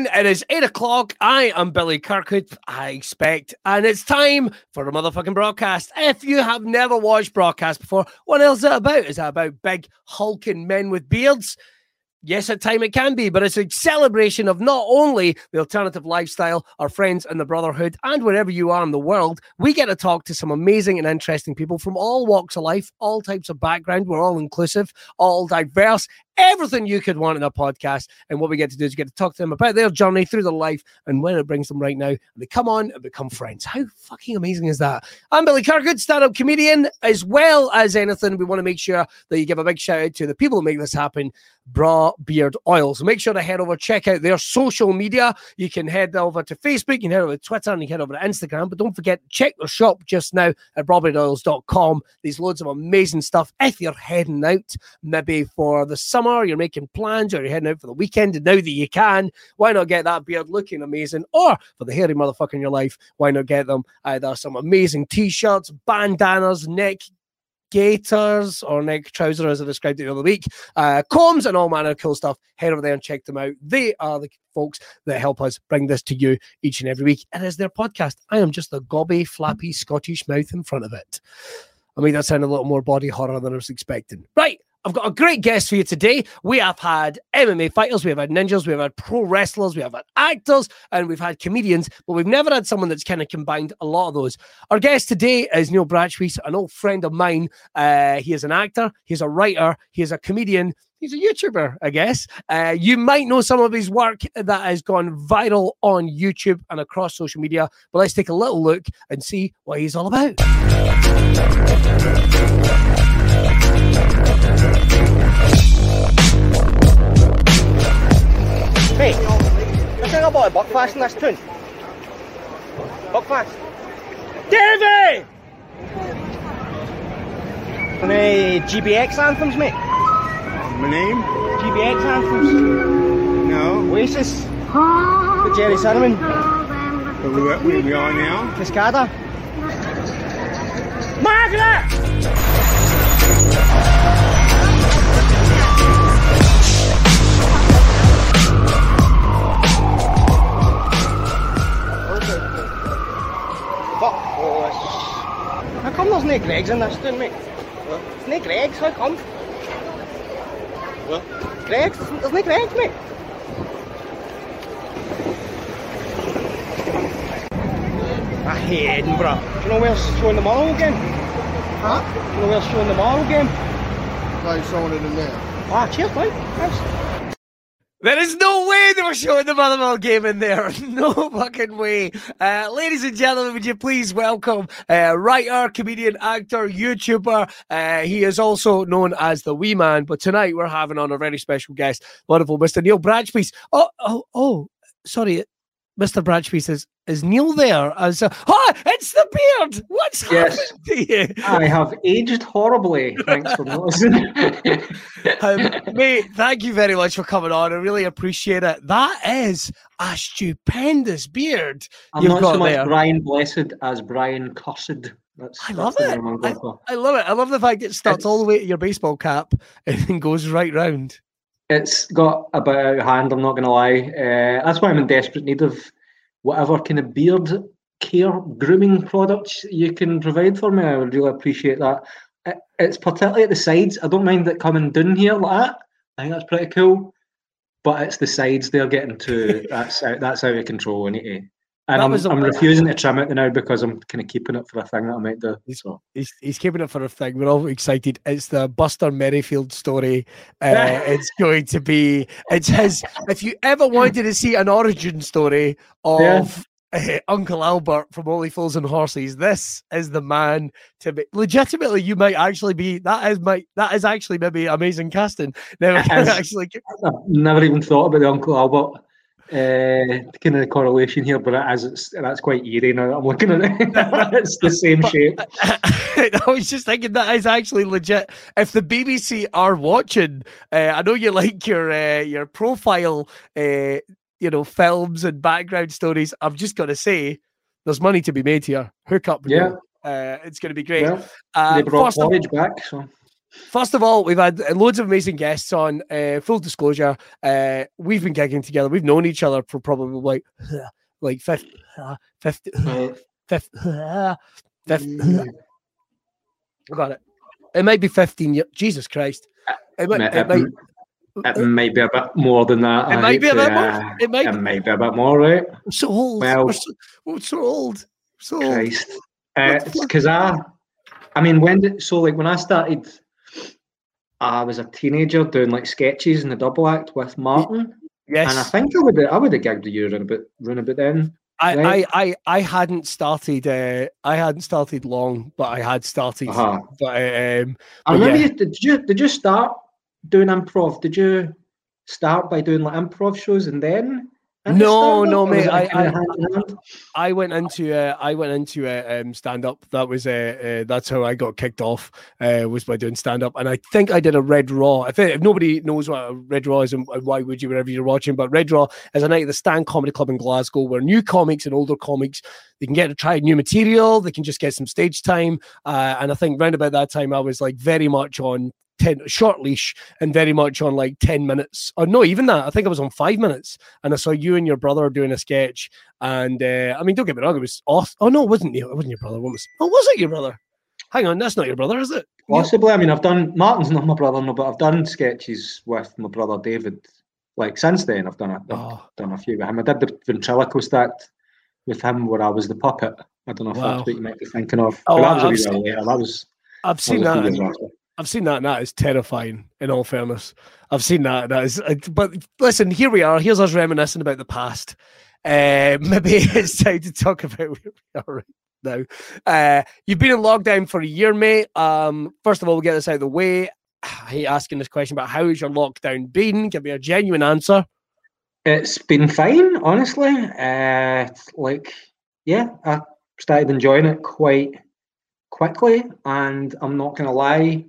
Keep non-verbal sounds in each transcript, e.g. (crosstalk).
Everyone? It is eight o'clock. I am Billy Kirkwood, I expect, and it's time for a motherfucking Braw Cast. If you have never watched Braw Cast before, what else is it about? Is it about big hulking men with beards? Yes, at time it can be, but it's a celebration of not only the alternative lifestyle, our friends and the Brawtherhood, and wherever you are in the world, we get to talk to some amazing and interesting people from all walks of life, all types of background. We're all inclusive, all diverse, everything you could want in a podcast. And what we get to do is get to talk to them about their journey through their life and where it brings them right now. And they come on and become friends. How fucking amazing is that? I'm Billy Kirkwood, stand up comedian, as well as anything. We want to make sure that you give a big shout out to the people who make this happen, Braw Beard Oil. So make sure to head over, check out their social media. You can head over to Facebook, you can head over to Twitter, and you can head over to Instagram. But don't forget, check their shop just now at brawbeardoils.com. There's loads of amazing stuff. If you're heading out, maybe for the summer, summer, you're making plans, or you're heading out for the weekend, and now that you can, why not get that beard looking amazing? Or for the hairy motherfucker in your life, why not get them either some amazing t-shirts, bandanas, neck gaiters or neck trousers, as I described it the other week, uh, combs, and all manner of cool stuff. Head over there and check them out. They are the folks that help us bring this to you each and every week. It is their podcast. I am just a gobby, flappy Scottish mouth in front of it. I mean, that sounded a little more body horror than I was expecting. Right. I've got a great guest for you today. We have had MMA fighters, we have had ninjas, we have had pro wrestlers, we have had actors, and we've had comedians, but we've never had someone that's kind of combined a lot of those. Our guest today is Neil Bratchpiece, an old friend of mine. Uh, he is an actor, he's a writer, he's a comedian, he's a YouTuber, I guess. Uh, you might know some of his work that has gone viral on YouTube and across social media, but let's take a little look and see what he's all about. Mate, I think I bought a Buckfast in this tune. Buckfast. Davey! Any GBX anthems, mate? My name? GBX anthems. No. Oasis. The Gerry Cinnamon. Where we are now. Cascada. Margaret! No in this tune, mate? What? No Greggs, how come? What? There's no Greggs, mate. I hate Edinburgh. Do you know where's showing the Marlow game? Huh? Do you know where's showing the Marlow game? Like showing it in there. Ah, cheers, mate. Thanks. There is no way they were showing the Motherwell game in there. (laughs) No fucking way. Uh, ladies and gentlemen, would you please welcome uh, writer, comedian, actor, YouTuber. Uh, he is also known as the Wee Man. But tonight we're having on a very special guest, wonderful Mr. Neil Bratchpiece. Oh, oh, oh, sorry. Mr. Bratchpiece says, is Neil there? As a, oh, it's the beard. What's Yes. happened to you? I have aged horribly. Thanks for noticing. (laughs) Um, mate, thank you very much for coming on. I really appreciate it. That is a stupendous beard I'm you've not got so much there. Brian Blessed as Brian Cussed. That's, I love it. For. I love it. I love the fact it starts all the way to your baseball cap (laughs) and then goes right round. It's got a bit out of hand, I'm not going to lie. Uh, that's why I'm in desperate need of whatever kind of beard care grooming products you can provide for me. I would really appreciate that. It, it's particularly at the sides. I don't mind it coming down here like that. I think that's pretty cool. But it's the sides they're getting to. (laughs) That's out, that's out of control. I need to. And I'm, I'm refusing to trim it now because I'm kind of keeping it for a thing that I might do. So. He's, he's keeping it for a thing. We're all excited. It's the Buster Merryfield story. (laughs) Uh, it's going to be, it's his. If you ever wanted to see an origin story of uh, Uncle Albert from Only Fools and Horses, this is the man to be. Legitimately, you might actually be. That is my. That is actually maybe amazing casting. Never It (laughs) can is. actually. Never even thought about the Uncle Albert uh, kind of correlation here, but as it's, that's quite eerie now. that I'm looking at it. (laughs) it's the same shape. (laughs) I was just thinking that is actually legit. If the BBC are watching, uh, I know you like your uh, your profile, uh, you know, films and background stories. I'm just gonna say, there's money to be made here. Hook up, Yeah. Uh, it's going to be great. Uh, they brought first back, so First of all, we've had uh, loads of amazing guests on. Uh, full disclosure, uh, we've been gigging together. We've known each other for probably like (sighs) like 50, uh, 50, Right. 50, uh, 50 I got it. It might be 15 years. Jesus Christ. It might, It, it might, it be a bit more than that. It I might be a bit more. uh, It might It be. might be a bit more, right? we're so old. well- we're, so, we're so old. So. Christ. What the fuck? Because I, I mean, when did, so like when I started, I was a teenager doing like sketches in the double act with Martin, Yes. and I think I would I would have gigged you around about round about then. I, right. I, I, I hadn't started. Uh, I hadn't started long, but I had started. Uh-huh. But um, I remember yeah. you, did you did you start doing improv? Did you start by doing like improv shows and then? Into No, no, mate, I- I- hand in hand? I went into uh, I went into uh, um, stand up. That was uh, uh, that's how I got kicked off. Uh, was by doing stand up, and I think I did a Red Raw. I think if nobody knows what a Red Raw is and and why would you wherever you're watching, but Red Raw is a night at the Stand Comedy Club in Glasgow where new comics and older comics they can get to try new material. They can just get some stage time, uh, and I think round about that time I was like very much on. 10 short leash and very much on like 10 minutes or no even that i think i was on five minutes and i saw you and your brother doing a sketch and uh, I mean, don't get me wrong, it was awesome. Oh no, it wasn't you. It wasn't your brother. What was? Oh, was it your brother? Hang on, that's not your brother, is it? Possibly. I mean, I've done Martin's not my brother, no, but I've done sketches with my brother David. Like since then, I've done a, I've Oh, done a few with him. I did the ventriloquist act with him where I was the puppet. I don't know if Wow. that's what you might be thinking of. Oh, but that was a I've wee seen- later. That was, I've seen that. I've seen that, and that is terrifying. In all fairness, I've seen that. and That is. uh, But listen, here we are. Here's us reminiscing about the past. Uh, (laughs) maybe it's time to talk about where we right now. Uh, you've been in lockdown for a year, mate. Um, first of all, we'll get this out of the way. (sighs) I hate asking this question, but how has your lockdown been? Give me a genuine answer. It's been fine, honestly. Uh, like, yeah, I started enjoying it quite quickly, and I'm not gonna lie.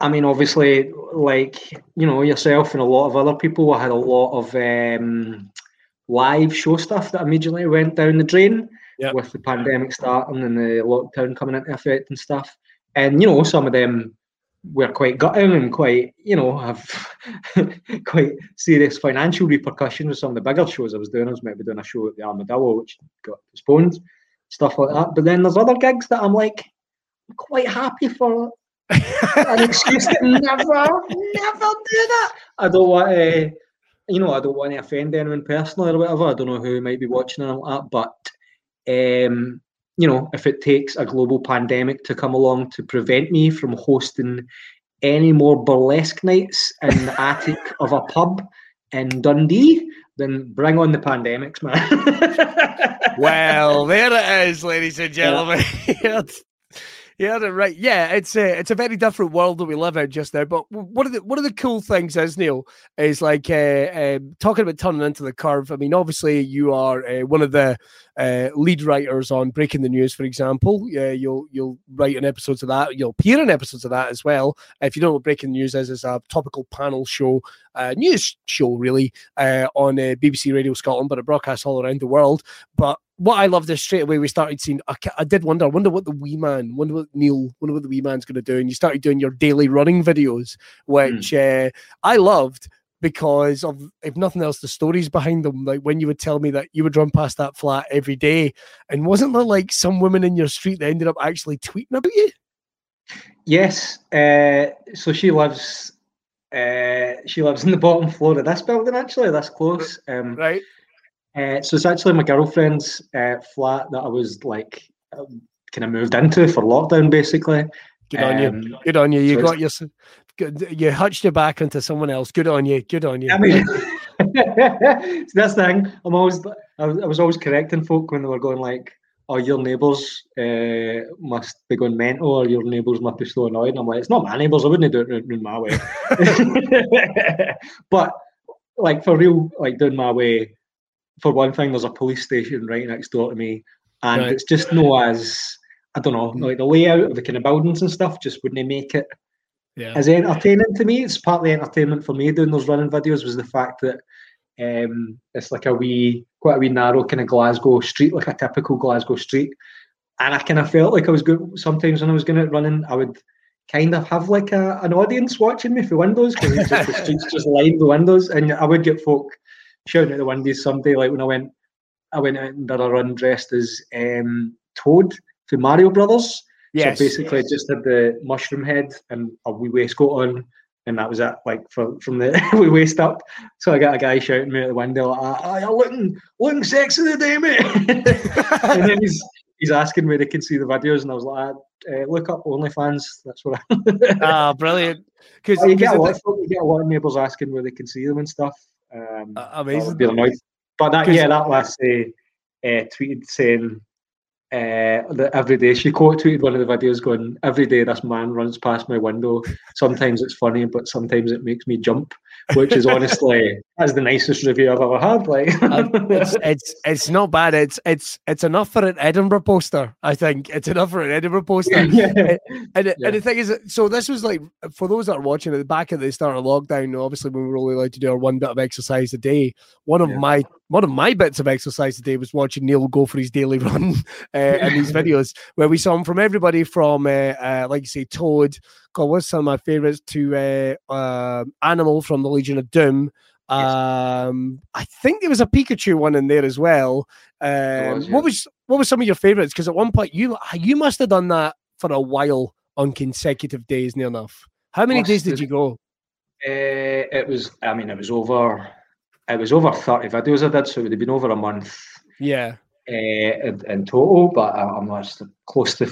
I mean, obviously, like you know yourself and a lot of other people, I had a lot of um, live show stuff that immediately went down the drain Yep. with the pandemic starting and the lockdown coming into effect and stuff. And you know, some of them were quite gutting and quite, you know, have (laughs) quite serious financial repercussions with some of the bigger shows I was doing. I was maybe doing a show at the Armadillo, which got postponed, stuff like that. But then there's other gigs that I'm like, I'm quite happy for an excuse to never, never do that. I don't want to, you know, I don't want to offend anyone personally or whatever. I don't know who might be watching and all that, but um, you know, if it takes a global pandemic to come along to prevent me from hosting any more burlesque nights in the (laughs) attic of a pub in Dundee, then bring on the pandemics, man. (laughs) well, there it is, ladies and gentlemen. Yeah, (laughs) yeah, right. Yeah, it's a it's a very different world that we live in just now. But one of the one of the cool things is Neil is like uh, um, talking about turning into the curve. I mean, obviously you are uh, one of the uh, lead writers on Breaking the News, for example. Yeah, you'll you'll write in episodes of that. You'll appear in episodes of that as well. If you don't know what Breaking the News is, it's a topical panel show, uh, news show really, uh, on uh, BBC Radio Scotland, but it broadcasts all around the world. But what I loved is straight away we started seeing. I, I did wonder. I wonder what the wee man. Wonder what Neil. Wonder what the wee man's going to do. And you started doing your daily running videos, which uh, I loved because of if nothing else, the stories behind them. Like when you would tell me that you would run past that flat every day, and wasn't there like some women in your street that ended up actually tweeting about you? yes. Uh, so she lives. Uh, she lives in the bottom floor of this building, actually. This close. Um, Right. Uh, so it's actually my girlfriend's uh, flat that I was like um, kind of moved into for lockdown, basically. Good on you. Um, Good on you. You so got your. good- You hutched your back into someone else. Good on you. Good on you. I mean, (laughs) so that's the thing. I'm always, I was, I was always correcting folk when they were going like, "Oh, your neighbours uh, must be going mental, or your neighbours must be so annoyed." And I'm like, "It's not my neighbours. I wouldn't do it in my way." (laughs) (laughs) but like for real, like doing my way. For one thing, there's a police station right next door to me, and Right. it's just no as I don't know, like the layout of the kind of buildings and stuff just wouldn't make it yeah. as entertaining to me. It's part of the entertainment for me doing those running videos was the fact that um, it's like a wee, quite a wee narrow kind of Glasgow street, like a typical Glasgow street. And I kind of felt like I was good. Sometimes when I was going out running, I would kind of have like a, an audience watching me through windows because just the (laughs) streets just lined with windows, and I would get folk shouting at the windows someday. Like when I went, I went out and did a run dressed as um, Toad for Mario Brothers. Yes. So basically, just had the mushroom head and a wee waistcoat on, and that was it. Like from from the (laughs) wee waist up. So I got a guy shouting me at the window, like, "Ah, "You're looking looking sexy today, mate!" (laughs) and then he's he's asking where they can see the videos, and I was like, uh, "Look up OnlyFans." That's what. I... (laughs) Ah, brilliant. Because Oh, you get a lot. Of, folk- you get a lot of neighbours asking where they can see them and stuff. Um, Uh, I would amazing. be annoyed. But that, yeah, that last uh, uh, tweeted saying uh, that every day she quote tweeted one of the videos going every day this man runs past my window. Sometimes it's funny, but sometimes it makes me jump. Which is honestly (laughs) that's the nicest review I've ever had. Like Um, it's, it's it's not bad. It's it's it's enough for an Edinburgh poster. I think it's enough for an Edinburgh poster. (laughs) yeah. And, the- Yeah. and the thing is, so this was like for those that are watching at the back of the start of lockdown. Obviously, when we were only allowed to do our one bit of exercise a day, one of Yeah. my one of my bits of exercise today was watching Neil go for his daily run (laughs) and these (laughs) videos where we saw him from everybody from uh, uh, like you say Toad. God, what's some of my favorites to uh, uh, Animal from the Legion of Doom. Um, I think there was a Pikachu one in there as well. Um, was, yeah. What was what was some of your favorites? Because at one point you you must have done that for a while on consecutive days, near enough. How many Must days did you go? Uh, it was. I mean, it was over. It was over thirty videos I did, so it would have been over a month Yeah, uh, in, in total. But I, I'm not close to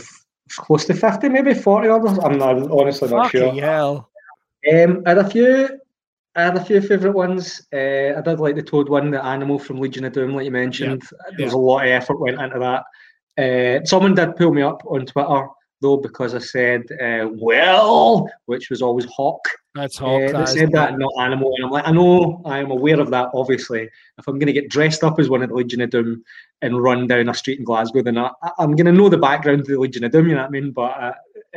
close to fifty, maybe forty others. I'm not honestly not sure. hell. Um, I had a few. I had a few favourite ones. Uh, I did like the Toad one, the animal from Legion of Doom, like you mentioned. There was a lot of effort went into that. Uh, someone did pull me up on Twitter though because I said uh, "well," which was always hawk. That's Uh, hawk. they that is said that, not animal, and I'm like, I know, I am aware of that. Obviously, if I'm going to get dressed up as one of the Legion of Doom and run down a street in Glasgow, then I, I'm going to know the background to the Legion of Doom. You know what I mean? But uh, (laughs)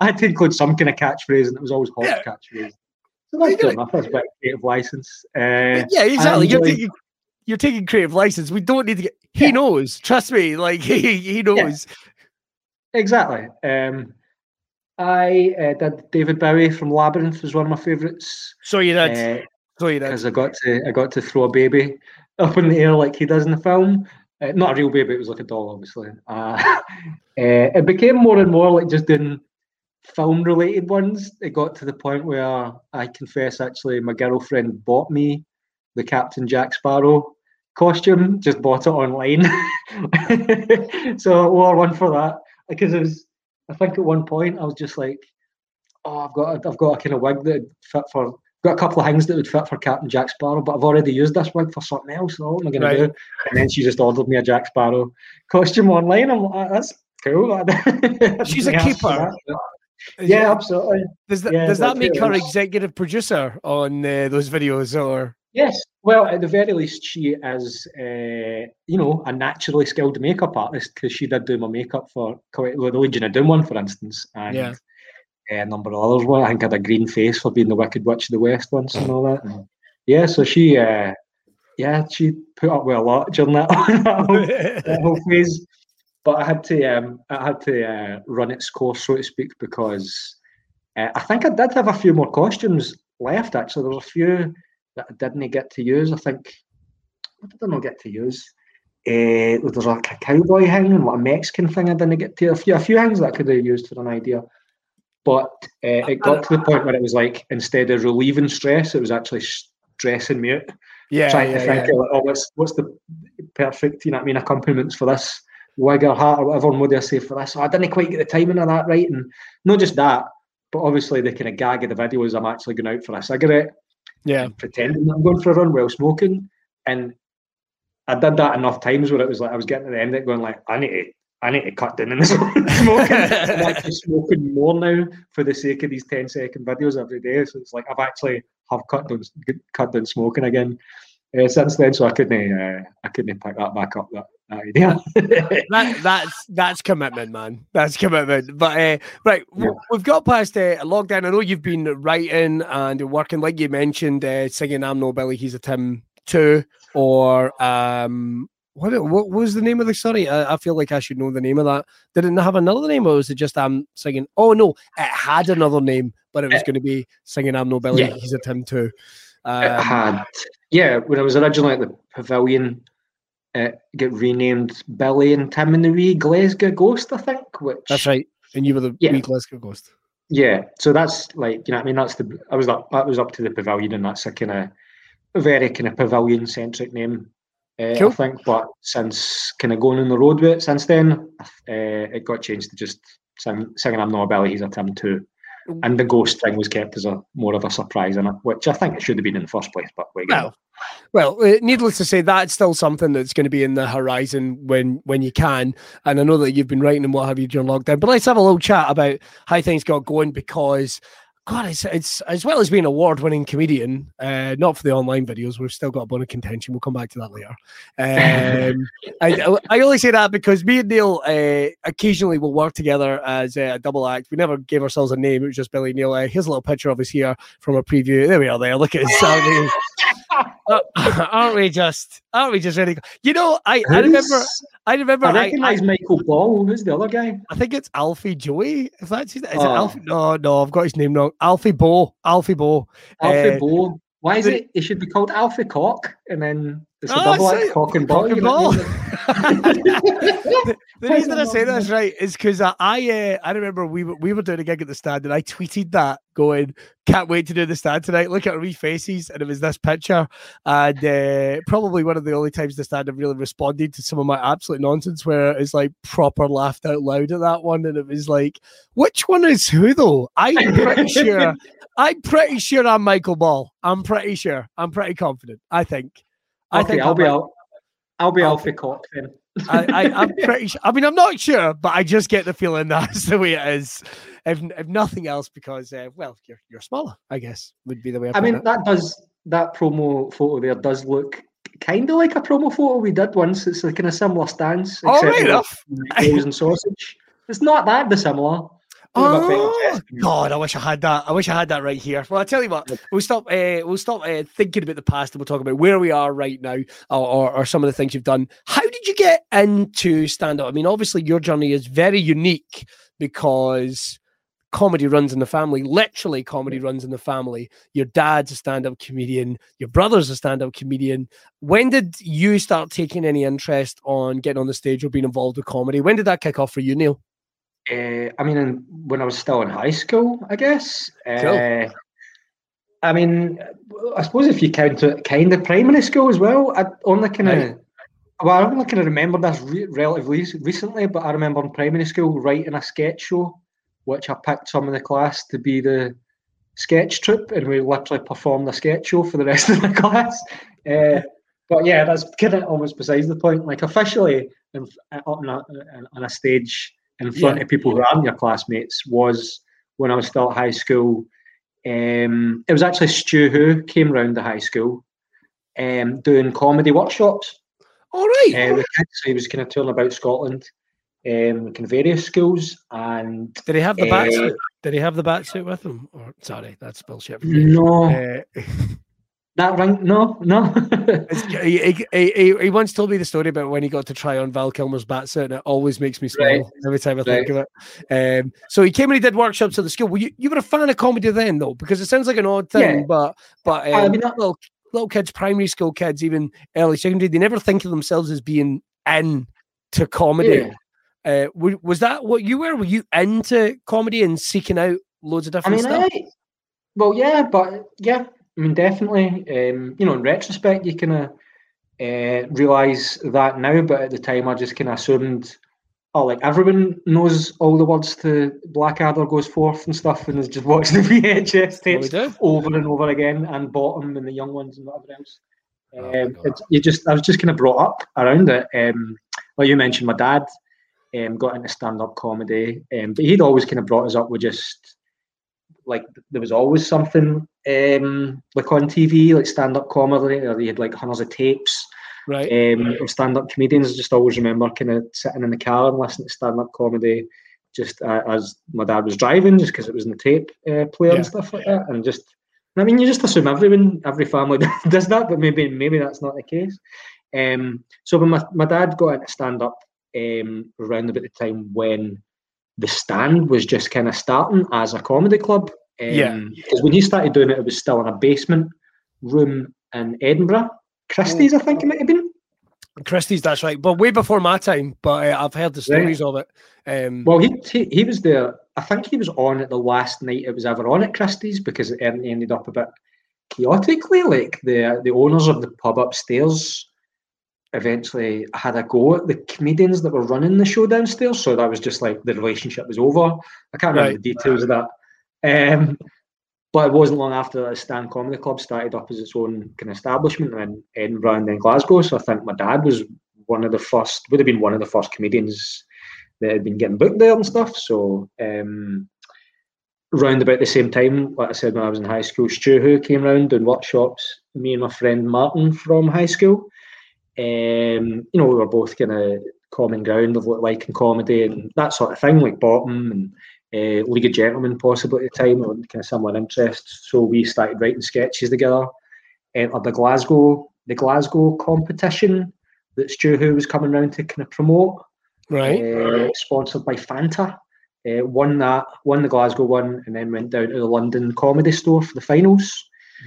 I had to include some kind of catchphrase, and it was always hawk Yeah. catchphrase. So that's good enough. That's a bit of creative license. Uh, yeah, exactly. You're taking you're taking creative license. We don't need to get. He Yeah. knows. Trust me. Like (laughs) he he knows. exactly. Um, I uh, did David Bowie from Labyrinth was one of my favourites. So you did. Uh, so you did. because I got to I got to throw a baby up in the air like he does in the film. Uh, not a real baby; it was like a doll, obviously. Uh, (laughs) uh, it became more and more like just doing film-related ones. It got to the point where I confess, actually, my girlfriend bought me the Captain Jack Sparrow costume. Just bought it online, (laughs) so I wore one for that because it was. I think at one point I was just like, "Oh, I've got a, I've got a kind of wig that fit for got a couple of things that would fit for Captain Jack Sparrow, but I've already used this wig for something else. So what am I going Right. to do? And then she just ordered me a Jack Sparrow costume online. I'm like, "Ah, that's cool. (laughs) She's a Didn't ask for keeper. Is Yeah, it- absolutely. Does that yeah, does that make her executive producer on uh, those videos or? Yes. Well, at the very least, she is, uh, you know, a naturally skilled makeup artist because she did do my makeup for the Legion of Doom one, for instance, and Yeah. A number of others. One, I think I had a green face for being the Wicked Witch of the West once and all that. And yeah, so she, uh, yeah, she put up with a lot during that, (laughs) that, whole, (laughs) that whole phase. But I had to, um, I had to uh, run its course, so to speak, because uh, I think I did have a few more costumes left. Actually, there was a few that I didn't get to use. I think what did I not get to use? Uh, there was like a cowboy thing and like a Mexican thing I didn't get to. A few, a few things that I could have used for an idea. But uh, it got to the point where it was like instead of relieving stress, it was actually stressing me out. Yeah, trying yeah, to think yeah. like, oh, what's what's the perfect, you know what I mean, accompaniments for this wig or hat or whatever. And what do I say for this? Oh, I didn't quite get the timing of that right. And not just that, but obviously the kind of gag of the video is I'm actually going out for a cigarette yeah. pretending that I'm going for a run while smoking. And I did that enough times where it was like I was getting to the end of it going like, I need to I need to cut down on this (laughs) smoking. (laughs) I'm actually smoking more now for the sake of these 10 second videos every day. So it's like I've actually have cut down cut down smoking again uh, since then. So I couldn't uh, I couldn't pick that back up that, that idea. (laughs) that that's that's commitment, man. That's commitment. But uh, right, w- we've got past uh, lockdown. I know you've been writing and working, like you mentioned, uh, singing "I'm No Billy, He's a Tim" too, or um, what, what was the name of the story? I, I, feel like I should know the name of that. Did it have another name, or was it just I'm um singing? Oh no, it had another name, but it was going to be singing "I'm No Billy." Yeah. He's a Tim too. Um, it had, yeah. When it was originally at the Pavilion, it got renamed Billy and Tim and the Wee Glasgow Ghost, I think. Which that's right, and you were the yeah. Wee Glasgow Ghost. Yeah, so that's like you know, I mean, that's the I was up, that was up to the Pavilion, and that's a kind of a very kind of pavilion centric name. Uh, cool. I think, but since kind of going on the road with it since then, uh, it got changed to just sing, singing "I'm Not a Billy, He's a Tim too." and the ghost thing was kept as a more of a surprise in it, which I think it should have been in the first place. But well, well, uh, needless to say, that's still something that's going to be in the horizon when when you can. And I know that you've been writing and what have you during lockdown. But let's have a little chat about how things got going because God, it's, it's as well as being an award-winning comedian. Uh, not for the online videos. We've still got a bone of contention. We'll come back to that later. Um, (laughs) I, I only say that because me and Neil uh, occasionally will work together as a double act. We never gave ourselves a name. It was just Billy Neil. Uh, here's a little picture of us here from a preview. There we are. There. Look at his (laughs) sound. Uh, (laughs) aren't we just? Aren't we just ready? You know, I, I remember. I remember. I recognize I, Michael Ball. Who's the other guy? I think it's Alfie Joey. If that's his, is oh. it Alfie? No, no, I've got his name wrong. Alfie Boe. Alfie Boe. Alfie uh, Boe. Why is it? It should be called Alfie Cock, and then it's a oh, double act cock and ball. Cock and ball. (laughs) (laughs) the, the reason I say that's right is because I I, uh, I remember we were we were doing a gig at the stand, and I tweeted that going, "Can't wait to do the stand tonight." Look at our wee faces, and it was this picture, and uh, probably one of the only times the stand have really responded to some of my absolute nonsense, where it's like proper laughed out loud at that one, and it was like, which one is who though? I'm pretty sure. (laughs) I'm pretty sure I'm Michael Ball. I'm pretty sure. I'm pretty confident. I think. I okay, think I'll, I'll be out. I'll be Alfie Cock then. (laughs) I, I, am (laughs) pretty sure. I mean, I'm not sure, but I just get the feeling (laughs) that's the way it is. If, if nothing else, because uh, well, you're you're smaller. I guess would be the way. I, I mean, it. that does that promo photo there does look kind of like a promo photo we did once. It's like in a similar stance. All right, enough. and sausage. It's not that dissimilar. Oh God! I wish I had that. I wish I had that right here. Well, I tell you what, we'll stop. Uh, we'll stop uh, thinking about the past, and we'll talk about where we are right now, or, or, or some of the things you've done. How did you get into stand up? I mean, obviously, your journey is very unique because comedy runs in the family. Literally, comedy runs in the family. Your dad's a stand-up comedian. Your brother's a stand-up comedian. When did you start taking any interest on getting on the stage or being involved with comedy? When did that kick off for you, Neil? Uh, I mean, when I was still in high school, I guess. Cool. Uh, I mean, I suppose if you count it kind of primary school as well, I only kind of. Right. Well, I only kind of remember this re- relatively recently, but I remember in primary school writing a sketch show, which I picked some of the class to be the sketch troupe, and we literally performed the sketch show for the (laughs) rest of the class. Uh, but yeah, that's kind of almost besides the point. Like officially, in, up on a, on a stage in front yeah. of people who aren't your classmates was when I was still at high school. Um, it was actually Stu who came round the high school um, doing comedy workshops. All right. Uh, so he was kind of touring about Scotland, um, kind of various schools. And did he have the uh, bat suit? Did he have the bat suit with him? Or sorry, that's bullshit. No. Uh, (laughs) that ring? No, no. (laughs) he, he, he, once told me the story about when he got to try on Val Kilmer's bat suit, and it always makes me smile right. every time I think right. of it. Um, so he came and he did workshops at the school. Well, you, you were a fan of comedy then, though, because it sounds like an odd thing, yeah. but but um, I mean, that little little kids, primary school kids, even early secondary, they never think of themselves as being in to comedy. Yeah. Uh, was that what you were? Were you into comedy and seeking out loads of different I mean, stuff? I, well, yeah, but yeah, I mean, definitely. Um, you know, in retrospect, you kind of uh, realize that now, but at the time, I just kind of assumed, oh, like everyone knows all the words to Blackadder goes forth and stuff, and has just (laughs) watched the VHS tapes over and over again, and Bottom and the young ones and whatever else. Oh um, you just, I was just kind of brought up around it. Um, like you mentioned, my dad um, got into stand-up comedy, um, but he'd always kind of brought us up with just like there was always something um, like on TV, like stand up comedy, or they had like hundreds of tapes right. um, of stand up comedians. I just always remember kind of sitting in the car and listening to stand up comedy just uh, as my dad was driving, just because it was in the tape uh, player yeah. and stuff like that. And just, I mean, you just assume everyone, every family (laughs) does that, but maybe maybe that's not the case. Um, so when my, my dad got into stand up um, around about the time when the stand was just kind of starting as a comedy club. Um, Yeah. Because when he started doing it, it was still in a basement room in Edinburgh. Christie's, I think it might have been. Christie's, that's right. But way before my time, but uh, I've heard the Right. stories of it. Um, Well, he, he he was there. I think he was on at the last night it was ever on at Christie's because it ended up a bit chaotically. Like the the owners of the pub upstairs eventually had a go at the comedians that were running the show downstairs. So that was just like the relationship was over. I can't remember Right. the details of that. Um, but it wasn't long after that Stand Comedy Club started up as its own kind of establishment in Edinburgh and then Glasgow. So I think my dad was one of the first, would have been one of the first comedians that had been getting booked there and stuff. So um, round about the same time, like I said, when I was in high school, Stu Who came round doing workshops. Me and my friend Martin from high school. Um, you know, we were both kind of common ground of what like in comedy and that sort of thing, like Bottom and uh, League of Gentlemen, possibly at the time, or kind of similar interests. So we started writing sketches together. Entered the Glasgow, the Glasgow competition that Stu Who was coming round to kind of promote right. uh, sponsored by Fanta. Uh, won that, won the Glasgow one, and then went down to the London Comedy Store for the finals.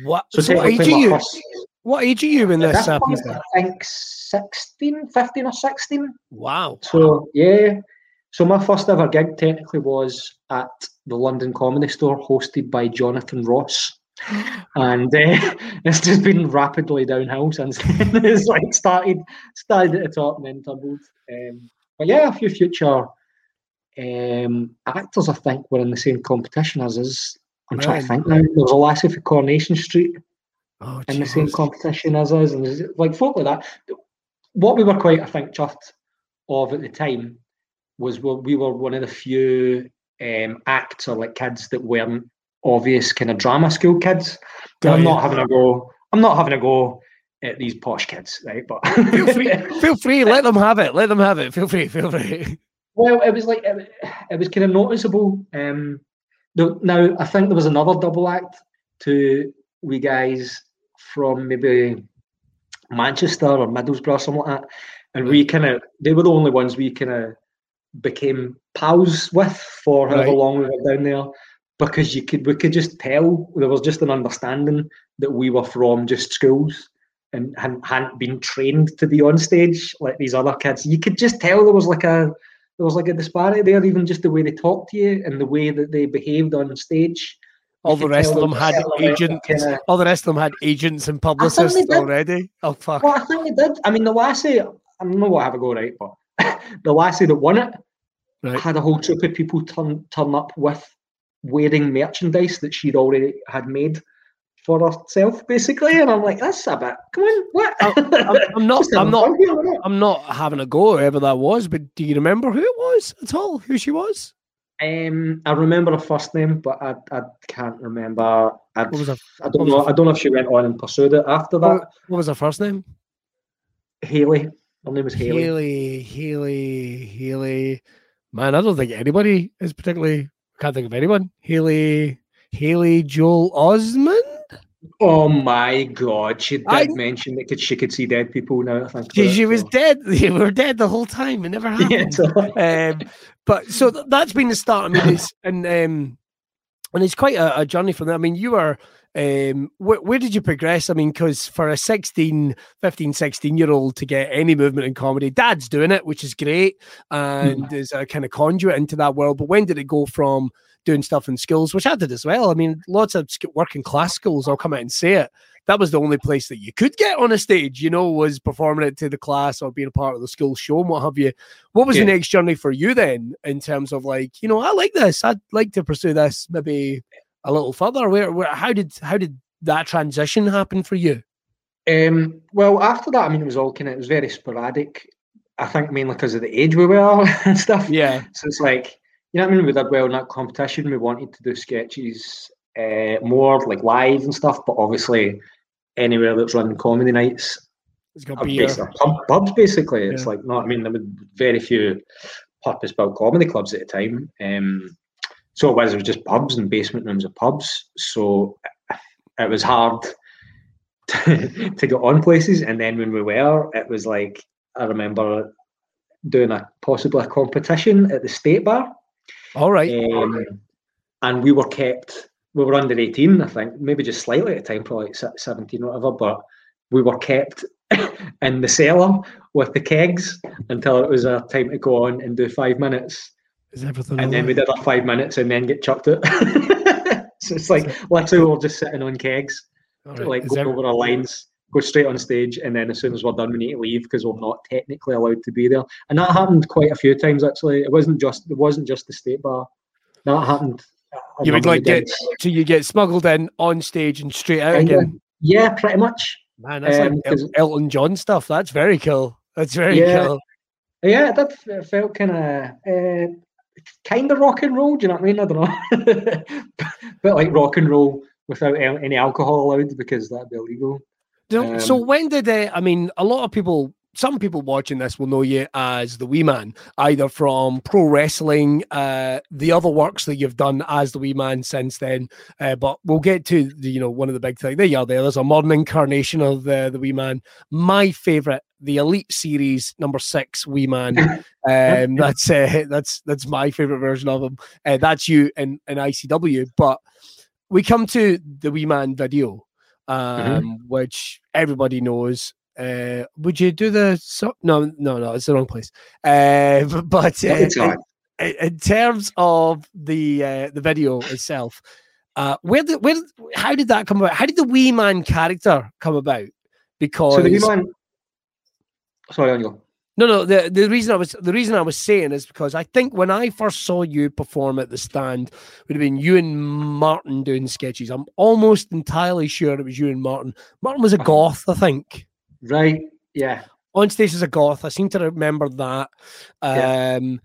What, So, so what age are you? first- What age are you in this this then? I think 16, 15 or 16. Wow. So, yeah. So, my first ever gig technically was at the London Comedy Store, hosted by Jonathan Ross. (gasps) And uh, (laughs) it's just been rapidly downhill since (laughs) then. it's like started started at the top and then tumbled. Um, but yeah, a few future um, actors I think were in the same competition as us. I'm trying to think now. There was a lassie for Coronation Street Oh, in the same competition as us, and there's, like folk like that. What we were quite, I think, chuffed of at the time was we we were one of the few um, acts or like kids that weren't obvious kind of drama school kids. I'm you. not having a go. I'm not having a go at these posh kids, right? But Feel free, (laughs) feel free. Let them have it. Let them have it. Feel free. Feel free. Well, it was like it, it was kind of noticeable. Um, now I think there was another double act to we guys from maybe Manchester or Middlesbrough or something like that, and we kind of they were the only ones we kind of became pals with for however Right. long we were down there because you could we could just tell there was just an understanding that we were from just schools and hadn't, hadn't been trained to be on stage like these other kids. You could just tell there was like a there was like a disparity there, even just the way they talked to you and the way that they behaved on stage. All the rest of them had was a certain amount of agents. kinda- All the rest of them had agents and publicists already. Oh fuck. Well, I think they did. I mean, the lassie, I don't know what I have a go right, but (laughs) the lassie that won it Right. had a whole troop of people turn turn up with wearing merchandise that she'd already had made for herself, basically. And I'm like, that's a bit. Come on, what? I'm, I'm not. I'm not. (laughs) here. I'm not having a go, whoever that was. But do you remember who it was at all? Who she was? Um, I remember her first name, but I, I can't remember. I, What was her? I don't know. I don't know if she went on and pursued it after that. What, what was her first name? Haley. Her name was Haley. Haley. Haley. Haley. Man, I don't think anybody is particularly. Can't think of anyone. Haley. Haley Joel Osmond. Oh my god, she did I- mention that could, she could see dead people now. I think She, she was dead. (laughs) They were dead the whole time. It never (laughs) happened. Yeah, um, but so th- that's been the start. I mean, it's, and um, and it's quite a, a journey from there. I mean, you were um, wh- where did you progress? I mean, because for a 16, 15, 16 year old to get any movement in comedy, dad's doing it, which is great, and is a kind of conduit into that world. But when did it go from doing stuff in schools, which I did as well? I mean, lots of working class schools, I'll come out and say it. That was the only place that you could get on a stage, you know, was performing it to the class or being a part of the school show and what have you. What was Yeah. the next journey for you then, in terms of like, you know, I like this. I'd like to pursue this maybe a little further. Where, where, how did, how did that transition happen for you? Um, well, after that, I mean, it was all kind of, it was very sporadic. I think mainly because of the age we were (laughs) and stuff. Yeah, So it's like, you know what I mean? We did well in that competition. We wanted to do sketches uh, more like live and stuff, but obviously anywhere that's running comedy nights, it's got beer. pubs basically. It's Yeah. like, no, I mean, there were very few purpose built comedy clubs at the time. Um, so it was, it was just pubs and basement rooms of pubs. So it was hard to, (laughs) to get on places. And then when we were, it was like I remember doing a possibly a competition at the state bar. All right. Um, and we were kept, we were under 18, I think, maybe just slightly at the time, probably like 17 or whatever, but we were kept (coughs) in the cellar with the kegs until it was our time to go on and do five minutes. Is everything And then we did our five minutes and then get chucked out. (laughs) so it's like literally we we're just sitting on kegs, right. like Is going ev- over our lines, go straight on stage, and then as soon as we're done, we need to leave because we're not technically allowed to be there. And that happened quite a few times actually. It wasn't just it wasn't just the state bar. That happened. you would like get so you get smuggled in on stage and straight out again. Yeah, pretty much. Man, that's Um, like Elton John stuff. That's very cool. That's very Yeah. cool. Yeah, that felt kind of uh, kind of rock and roll. Do you know what I mean? I don't know, (laughs) but like rock and roll without any alcohol allowed because that'd be illegal. So, so Um, when did uh, I mean a lot of people some people watching this will know you as the wee man either from pro wrestling uh the other works that you've done as the wee man since then uh, but we'll get to the you know one of the big things. There you are there. There's a modern incarnation of the the wee man. My favorite the elite series number six wee man. (laughs) Um that's uh, that's that's my favorite version of him. Uh, that's you in in icw but we come to the wee man video um, which everybody knows. Uh, would you do the so- no no no it's the wrong place uh, (laughs) but, uh, in, in- terms of the uh, the video itself uh, where did where how did that come about how did the wee man character come about because So the wee man. Sorry, on you. No, no. The, the reason I was the reason I was saying is because I think when I first saw you perform at the stand, would have been you and Martin doing sketches. I'm almost entirely sure it was you and Martin. Martin was a goth, I think. Right. Yeah. On stage as a goth, I seem to remember that. Yeah. Um,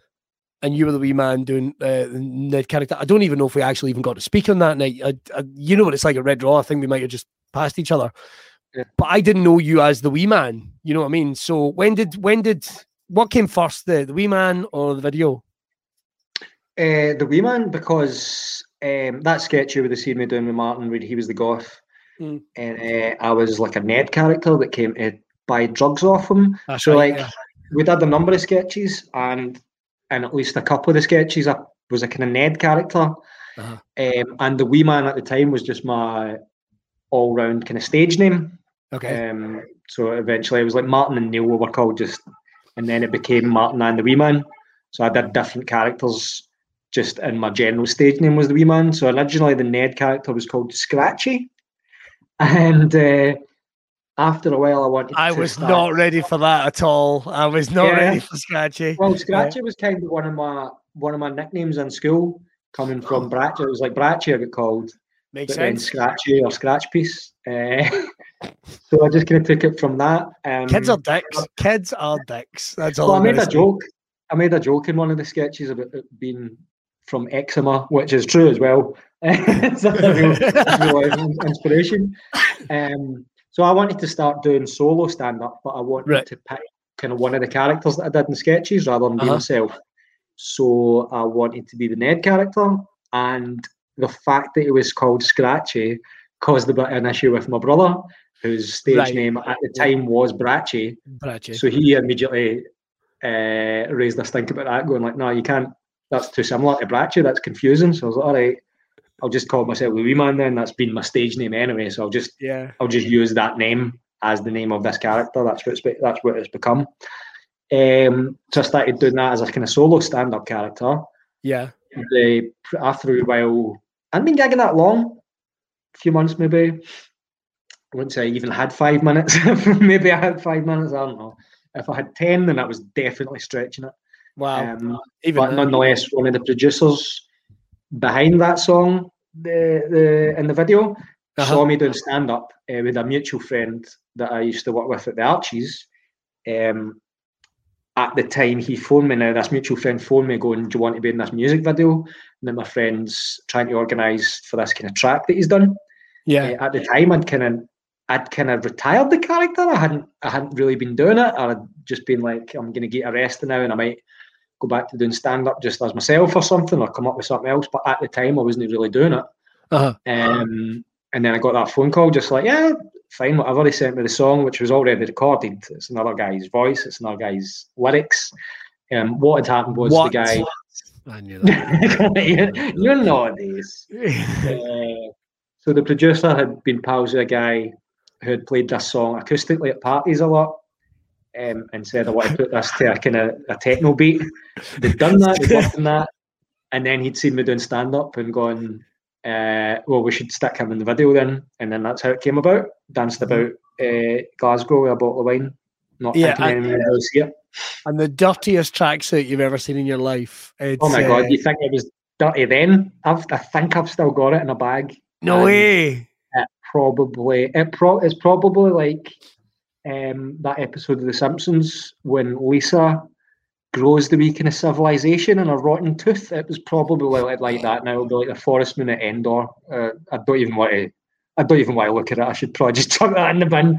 and you were the wee man doing uh, the Ned character. I don't even know if we actually even got to speak on that night. I, I, you know what it's like at Red Raw. I think we might have just passed each other. Yeah. But I didn't know you as the wee man. You know what I mean? So when did when did what came first, the the wee man or the video? Uh, the wee man because um, that sketch you would have seen me doing with Martin, where he was the goth, Mm. and uh, I was like a Ned character that came to buy drugs off him. That's so right, like yeah. we did a number of sketches, and and at least a couple of the sketches I was a kind of Ned character, Uh-huh. um, and the wee man at the time was just my all round kind of stage name. Okay. Um, so eventually it was like Martin and Neil were called just, and then it became Martin and the Wee Man. So I did different characters just and my general stage name was the Wee Man. So originally the Ned character was called Scratchy. And uh, after a while I wanted I was start- not ready for that at all. I was not Yeah. ready for Scratchy. Well, Scratchy was kind of one of my one of my nicknames in school, coming from Bratchy. It was like Bratchy I got called. Makes sense. Scratchy or Scratch Piece. Uh, (laughs) so I'm just kind of took it from that. Um, Kids are dicks. Kids are dicks. That's all. Well, I made a joke. I made a joke in one of the sketches about it being from eczema, which is true as well. (laughs) it's a real, real life (laughs) in- inspiration. Um, so I wanted to start doing solo stand up, but I wanted Right. to pick kind of one of the characters that I did in sketches rather than be Uh-huh. myself. So I wanted to be the Ned character, and the fact that it was called Scratchy caused a bit of an issue with my brother, whose stage Right. name at the time was Bratchy. Scratchy. So he immediately uh, raised a stink about that, going like, "No, you can't. That's too similar to Bratchy. That's confusing." So I was like, "All right, I'll just call myself the Wee Man then. That's been my stage name anyway. So I'll just yeah. I'll just use that name as the name of this character. That's what it's that's what it's become." Um, so I started doing that as a kind of solo stand-up character. Yeah. The after a while, I hadn't been gagging that long, a few months maybe. I wouldn't say I even had five minutes. (laughs) maybe I had five minutes. I don't know. If I had ten, then that was definitely stretching it. Wow. Um, Even but then. nonetheless, one of the producers behind that song, the the in the video, Uh-huh. saw me doing stand up uh, with a mutual friend that I used to work with at the Archies. Um, at the time, he phoned me. Now this mutual friend phoned me, going, "Do you want to be in this music video?" And then my friend's trying to organise for this kind of track that he's done. yeah. Uh, at the time, I'd kind of I'd kind of retired the character. I hadn't I hadn't really been doing it. I'd just been like, I'm going to get arrested now, and I might go back to doing stand up just as myself or something, or come up with something else. But at the time, I wasn't really doing it. Uh-huh. Um, and then I got that phone call, just like, yeah, fine, whatever. He sent me the song, which was already recorded. It's another guy's voice. It's another guy's lyrics. Um, what had happened was What? the guy. (laughs) I knew that. (laughs) you, know this. (laughs) Uh, so the producer had been pals with a guy who had played this song acoustically at parties a lot. Um, and said, I want to put this to a kind of a techno beat. They'd done that, they'd worked on (laughs) that, and then he'd seen me doing stand up and gone, uh, well, we should stick him in the video then. And then that's how it came about. Danced about uh, Glasgow with a bottle of wine, not Yeah, thinking I- anyone see it. and the dirtiest tracksuit you've ever seen in your life. It's, Oh my god, you think it was dirty then? I've, I think I've still got it in a bag. No Um, way. Probably it pro it's probably like um that episode of The Simpsons when Lisa grows the wee kind of civilization in a rotten tooth. It was probably like, like that now. It'll be like the Forest Moon at Endor. Uh, I don't even want to. I don't even want to look at it. I should probably (laughs) just chuck that in the bin.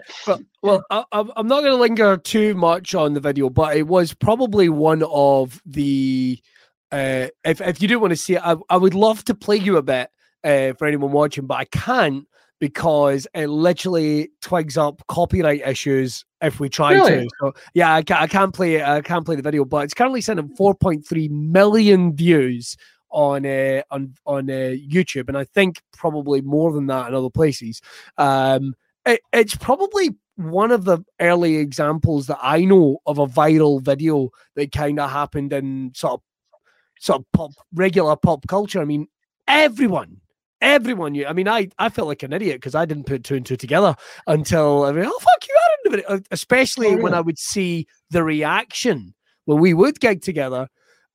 (laughs) Well, well I, I'm I'm not going to linger too much on the video, but it was probably one of the. Uh, if if you do want to see it, I, I would love to play you a bit uh, for anyone watching, but I can't because it literally twigs up copyright issues if we try to. So yeah, I can't, I can't play it. I can't play the video, but it's currently sending 4.3 million views on uh, on on uh, YouTube, and I think probably more than that in other places. Um, it, it's probably one of the early examples that I know of a viral video that kind of happened in sort of sort of pop regular pop culture. I mean, everyone. Everyone, you. I mean, I, I felt like an idiot because I didn't put two and two together until I mean, oh fuck, you are in the video. Especially Oh, when? I would see the reaction when we would gig together,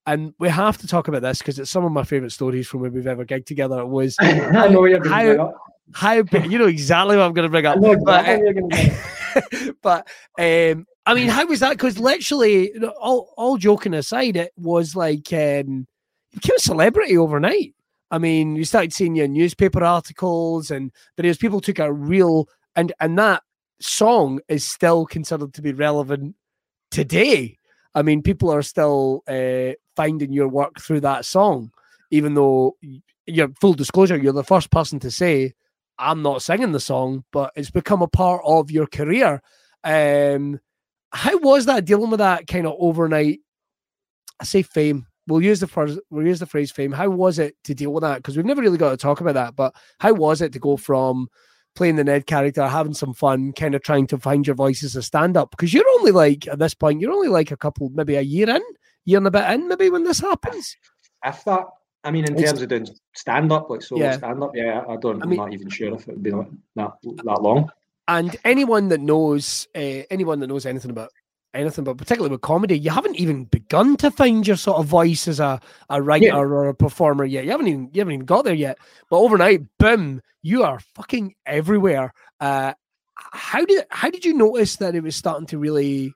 and we have to talk about this because it's some of my favorite stories from when we've ever gigged together. Was (laughs) I know you're how- how you know exactly what I'm going to bring I up. know But, uh, (laughs) but um, I mean, how was that? Because literally, all all joking aside, it was like um, you became a celebrity overnight. I mean, you started seeing your newspaper articles and videos. People took a real and and that song is still considered to be relevant today. I mean, people are still uh, finding your work through that song, even though your full disclosure, you're the first person to say, I'm not singing the song, but it's become a part of your career. Um, how was that dealing with that kind of overnight? I say fame. We'll use the phrase. We'll use the phrase fame. How was it to deal with that? Because we've never really got to talk about that. But how was it to go from playing the Ned character, having some fun, kind of trying to find your voice as a stand-up? Because you're only like at this point, you're only like a couple, maybe a year in, year and a bit in, maybe when this happens. if that I mean in It's- terms of doing stand up, like solo Yeah. stand up, yeah, I don't I I mean- am not even sure if it would be like that that long. And anyone that knows, uh, anyone that knows anything about anything, but particularly with comedy, you haven't even begun to find your sort of voice as a, a writer or a performer yet. You haven't even you haven't even got there yet. But overnight, boom, you are fucking everywhere. Uh, how did how did you notice that it was starting to really?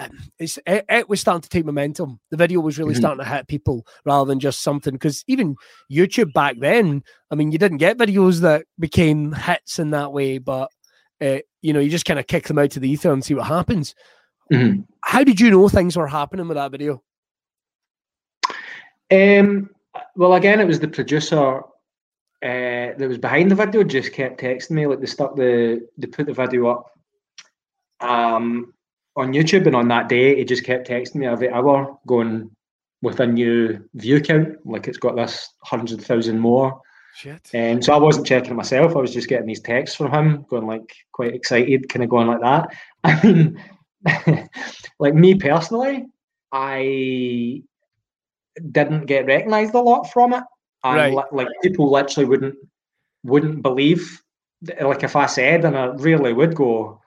Um, it's, it, it was starting to take momentum. The video was really Mhm. starting to hit people rather than just something. Because even YouTube back then, I mean, you didn't get videos that became hits in that way, but uh, you know, you just kind of kick them out to the ether and see what happens. Mhm. How did you know things were happening with that video? Um, well, again, it was the producer uh, that was behind the video just kept texting me like they stuck the they put the video up um, on YouTube, and on that day, he just kept texting me every hour, going with a new view count, like it's got this hundred thousand more. Shit. And so I wasn't checking it myself. I was just getting these texts from him, going like quite excited, kind of going like that. (laughs) I mean, (laughs) like me personally, I didn't get recognised a lot from it. And Right. li- like people literally wouldn't wouldn't believe like if I said and I really would go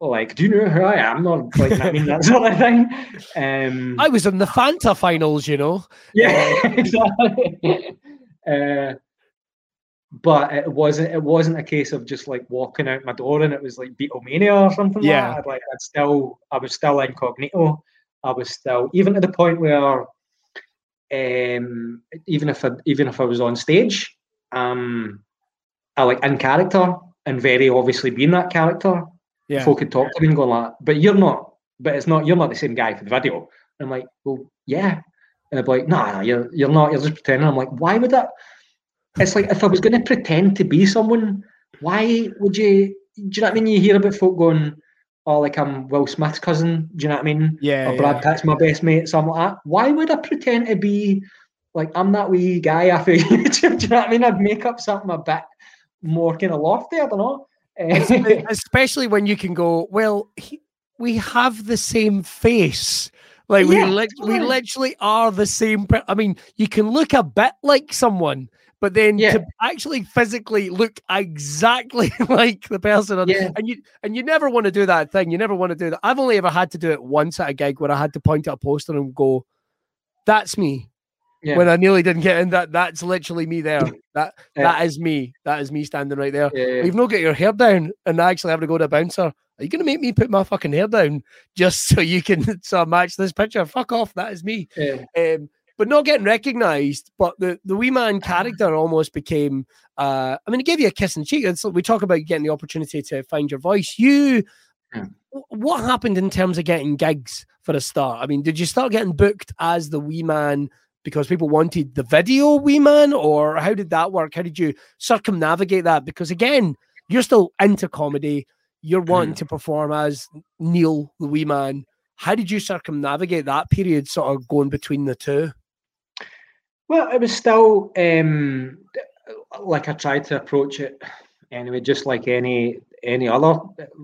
like, do you know who I am? Or like I mean (laughs) that sort of thing. Um I was in the Fanta finals, you know. yeah, (laughs) exactly. uh, but it wasn't. It wasn't a case of just like walking out my door and it was like Beatlemania or something. Yeah. like that. I'd, like I'd still. I was still incognito. I was still even to the point where, um, even if I, even if I was on stage, um, I like in character and very obviously being that character. Yeah. Folk could talk to me and go like, "But you're not. But it's not. You're not the same guy for the video." And I'm like, "Well, yeah." And they'd be like, "Nah, nah, you're you're not. You're just pretending." I'm like, "Why would that?" It's like if I was going to pretend to be someone, why would you? Do you know what I mean? You hear about folk going, "Oh, like I'm Will Smith's cousin." Do you know what I mean? Yeah. or Brad yeah. Pitt's my best mate, something like that. Why would I pretend to be like I'm that wee guy of (laughs) YouTube? Do you know what I mean? I'd make up something a bit more kind of lofty. I don't know. Eh, (laughs) Especially when you can go, well, he, we have the same face. Like we, Yeah, lit we literally are the same. Per- I mean, you can look a bit like someone, but then Yeah. to actually physically look exactly (laughs) like the person, on, Yeah. and you and you never want to do that thing. You never want to do that. I've only ever had to do it once at a gig where I had to point at a poster and go, "That's me." Yeah. When I nearly didn't get in, that that's literally me there. (laughs) That that is me. That is me standing right there. You've not got your hair down and I actually have to go to a bouncer. Are you going to make me put my fucking hair down just (laughs) so you can so match this picture? Fuck off. That is me. Um, but not getting recognised. But the, the wee man ah. character almost became. Uh, I mean, it gave you a kiss and cheek. It's, we talk about getting the opportunity to find your voice. You, hmm. Yeah. what happened in terms of getting gigs for a start? I mean, did you start getting booked as the wee man? Because people wanted the video wee man, or how did that work? How did you circumnavigate that? Because again, you're still into comedy. You're hmm. wanting to perform as Neil the wee man. How did you circumnavigate that period, sort of going between the two? Well, it was still um, like I tried to approach it anyway, just like any any other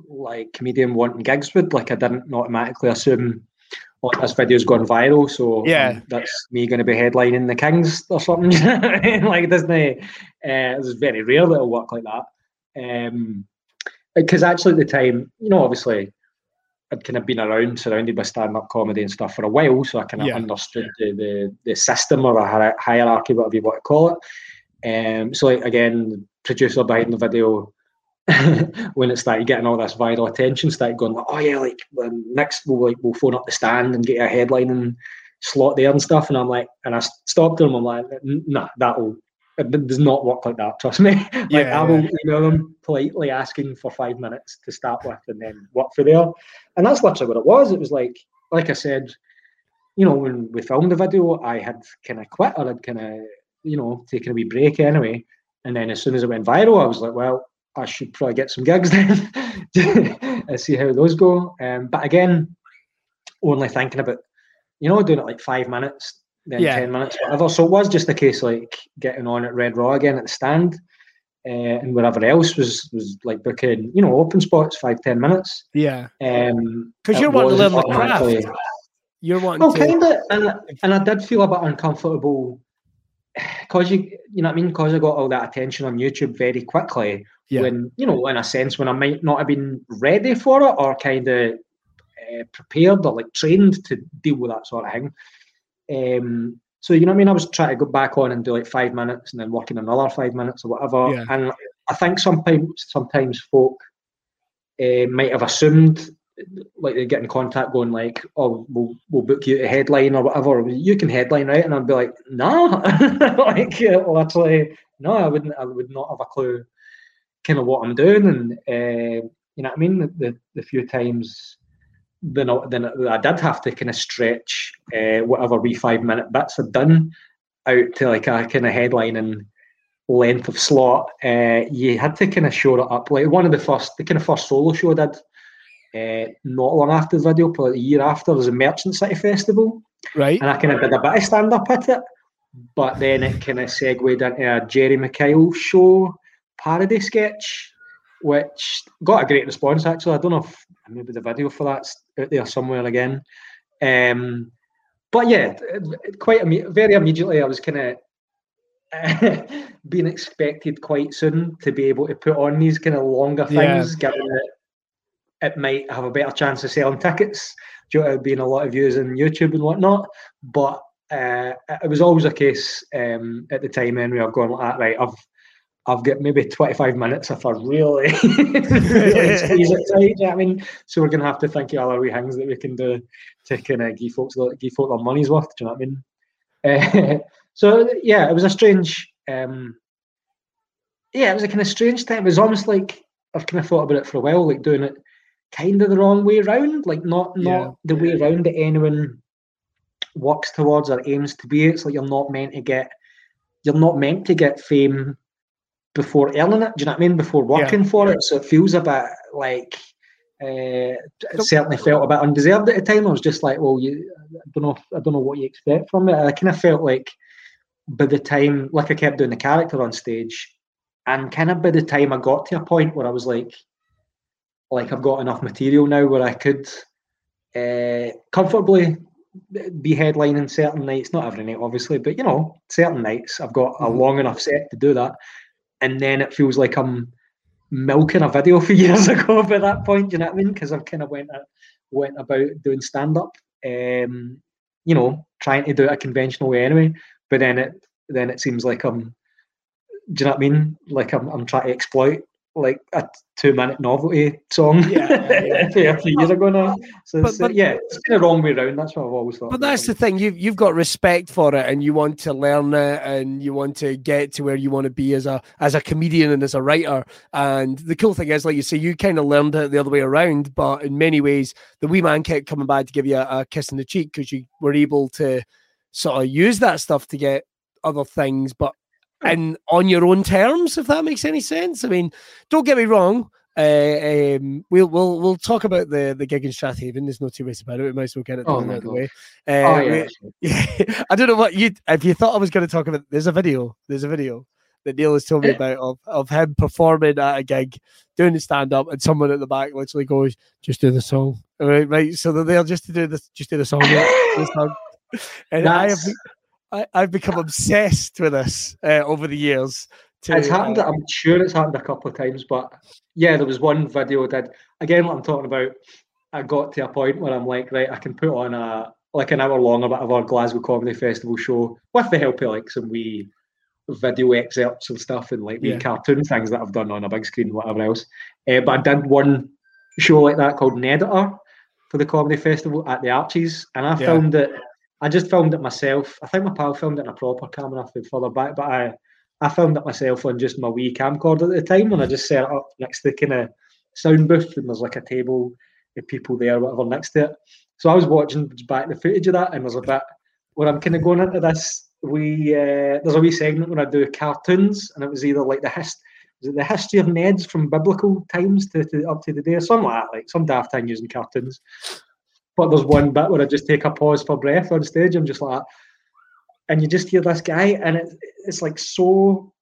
like comedian wanting gigs would. Like I didn't automatically assume, oh, this video's gone viral, so Yeah. um, that's me going to be headlining the Kings or something. (laughs) You know what I mean? like, it? Uh, it's very rare that it'll work like that. Um, because actually at the time, you know, obviously. I'd kind of been around, surrounded by stand-up comedy and stuff for a while, so I kind of Yeah. understood the, the the system or a hierarchy, whatever you want to call it. Um, so like again, producer behind the video, (laughs) when it started getting all this viral attention, started going like, "Oh yeah, like next we'll like we'll phone up the stand and get a headline and slot there and stuff." And I'm like, and I stopped them. I'm like, "N- "Nah, that'll." It does not work like that. Trust me. (laughs) like Yeah, I will email them politely asking for five minutes to start with, and then work for there. And that's literally what it was. It was like, like I said, you know, when we filmed the video, I had kind of quit or I'd kind of, you know, taken a wee break anyway. And then as soon as it went viral, I was like, well, I should probably get some gigs (laughs) then (laughs) and see how those go. Um, but again, only thinking about, you know, doing it like five minutes, then Yeah. 10 minutes, whatever. So it was just a case like getting on at Red Raw again at the stand. Uh, and wherever else was was like booking, you know, open spots, five ten minutes. Yeah, Um, because it you're wanting to learn the craft. You're wanting well, to. kind of, and and I did feel a bit uncomfortable (sighs) because you you know what I mean because I got all that attention on YouTube very quickly. Yeah. When you know, in a sense, when I might not have been ready for it or kind of uh, prepared or like trained to deal with that sort of thing. Um, so you know what I mean. I was trying to go back on and do like five minutes and then working another five minutes or whatever. Yeah. And I think sometimes sometimes folk uh, might have assumed like they get in contact going like, oh, we'll we'll book you a headline or whatever. You can headline, right? And I'd be like, no, (laughs) like uh, literally, no, I wouldn't. I would not have a clue, kind of what I'm doing, and uh, you know what I mean. The the few times. Then I, then I did have to kind of stretch uh, whatever wee five minute bits I'd done out to like a kind of headline and length of slot. Uh, you had to kind of show it up. Like one of the first, the kind of first solo show I did, uh, not long after the video, probably a year after, was a Merchant City Festival, right? and I kind of did a bit of stand up at it. But then it kind of segued into a Jeremy Kyle show parody sketch, which got a great response. Actually, I don't know if maybe the video for that's out there somewhere again. Um, but yeah, it- it- quite very immediately, I was kind of (laughs) being expected quite soon to be able to put on these kind of longer Yeah. things, given that it might have a better chance of selling tickets due to being a lot of views on YouTube and whatnot. But uh, it was always a case um, at the time anyway of going like that, right, I've I've got maybe 25 minutes if I really, (laughs) really (laughs) squeeze it tight. you know I mean, so we're gonna have to think of other wee things that we can do to kind of give folks give folk their money's worth. Do you know what I mean? Uh, (laughs) so yeah, it was a strange. Um, yeah, it was a kind of strange time. It was almost like I've kind of thought about it for a while, like doing it kind of the wrong way around, like not not Yeah. the way around that anyone works towards or aims to be. It's like you're not meant to get you're not meant to get fame before earning it. Do you know what I mean? Before working for it, so it feels a bit like. Uh, it certainly felt a bit undeserved at the time. I was just like, well, you, I don't know, I don't know what you expect from it. I kind of felt like by the time, like I kept doing the character on stage, and kind of by the time I got to a point where I was like, like I've got enough material now where I could uh, comfortably be headlining certain nights, not every night, obviously, but you know, certain nights I've got a Mhm. long enough set to do that, and then it feels like I'm milking a video (laughs) for years ago by that point. You know what I mean? Because I've kind of went went about doing stand up, um, you know, trying to do it a conventional way anyway. But then it then it seems like I'm, do you know what I mean? Like I'm I'm trying to exploit like a two minute novelty song. Yeah, yeah, yeah. (laughs) few years ago now. So But- it's, but- yeah, it's kind of wrong way around. That's what I've always thought. But that's the thing. You've you've got respect for it, and you want to learn it, and you want to get to where you want to be as a as a comedian and as a writer. And the cool thing is, like you say, you kind of learned it the other way around. But in many ways, the wee man kept coming back to give you a, a kiss in the cheek because you were able to sort of use that stuff to get other things, but and on your own terms, if that makes any sense. I mean, don't get me wrong. Uh, um, we'll we'll we'll talk about the the gig in Strathaven. There's no two ways about it. We might as well get it Oh done my out of the God. way. Oh Uh, yeah, we- yeah, (laughs) I don't know what you if you thought I was going to talk about. There's a video. There's a video that Neil has told me about of, of him performing at a gig, doing the stand up, and someone at the back literally goes, "Just do the song." All right, right. So they're just to do this, just do the song. yeah, do the song. (laughs) And I have, That's- I, I've become obsessed with this uh, over the years. To, It's happened. uh, I'm sure it's happened a couple of times, but yeah, there was one video I did. Again, what I'm talking about, I got to a point where I'm like, right, I can put on a like an hour long or our Glasgow Comedy Festival show with the help of like some wee video excerpts and stuff and like wee Yeah. cartoon things that I've done on a big screen, whatever else. Uh, but I did one show like that called Neditor for the comedy festival at the Arches, and I Yeah. filmed it. I just filmed it myself. I think my pal filmed it in a proper camera for further back, but I I filmed it myself on just my wee camcorder at the time, and I just set it up next to the kind of sound booth, and there's like a table with people there, whatever, next to it. So I was watching back the footage of that, and there's a bit where I'm kind of going into this. We uh, there's a wee segment when I do cartoons, and it was either like the hist- the history of Neds from biblical times to, to up to the day, or something like that, like some daft thing using cartoons. But there's one bit where I just take a pause for breath on stage. I'm just like, and you just hear this guy, and it, it's like so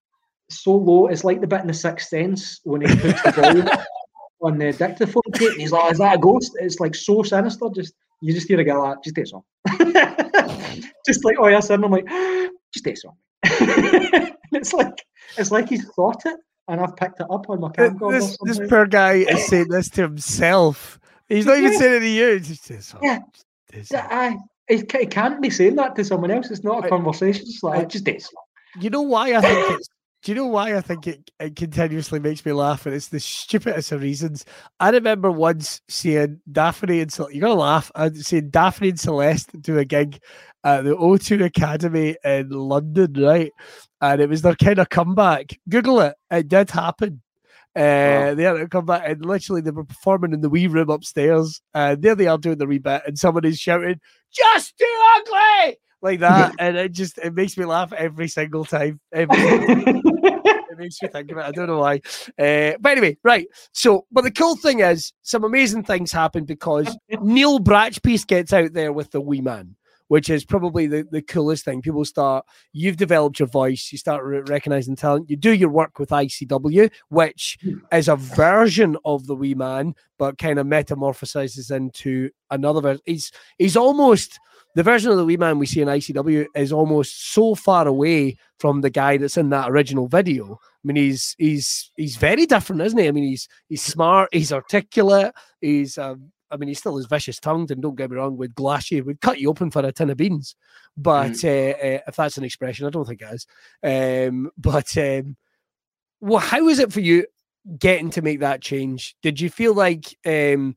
so low. It's like the bit in the Sixth Sense when he puts the volume (laughs) on the dictaphone tape. And he's like, "Is that a ghost?" It's like so sinister. Just you just hear a guy like, "Just a song," (laughs) just like oh yes, and I'm like, (gasps) "Just a song." (laughs) it's like it's like he's thought it, and I've picked it up on my camcorder. this this poor guy is saying this to himself. He's not even Yeah. saying it to you. Just do the song. Yeah. Just do. I, he, ca- can't be saying that to someone else. It's not a I- conversation. It's like I- just do a song. You know why I think it's. Do you know why I think it, it continuously makes me laugh? And it's the stupidest of reasons. I remember once seeing Daphne and Cel- you're gonna laugh. I seeing Daphne and Celeste do a gig at the O2 Academy in London, right? And it was their kind of comeback. Google it. It did happen. Uh, they had to come back and literally they were performing in the wee room upstairs. And there they are doing the wee bit, and someone is shouting, "Just too ugly!" like that, and it just it makes me laugh every single time. Every single (laughs) it makes me think of it. I don't know why. Uh, but anyway, right. So, but the cool thing is, some amazing things happen because (laughs) Neil Bratchpiece gets out there with the wee man, which is probably the, the coolest thing. People start, you've developed your voice, you start re- recognizing talent, you do your work with ICW, which is a version of the wee man, but kind of metamorphosizes into another version. He's he's almost the version of the wee man we see in ICW is almost so far away from the guy that's in that original video. I mean, he's he's he's very different, isn't he? I mean, he's he's smart, he's articulate, he's um, I mean, he's still as vicious tongued, and don't get me wrong, would glass you, would cut you open for a tin of beans. But uh, uh, if that's an expression, I don't think it is. Um, but um, well, how is it for you getting to make that change? Did you feel like um,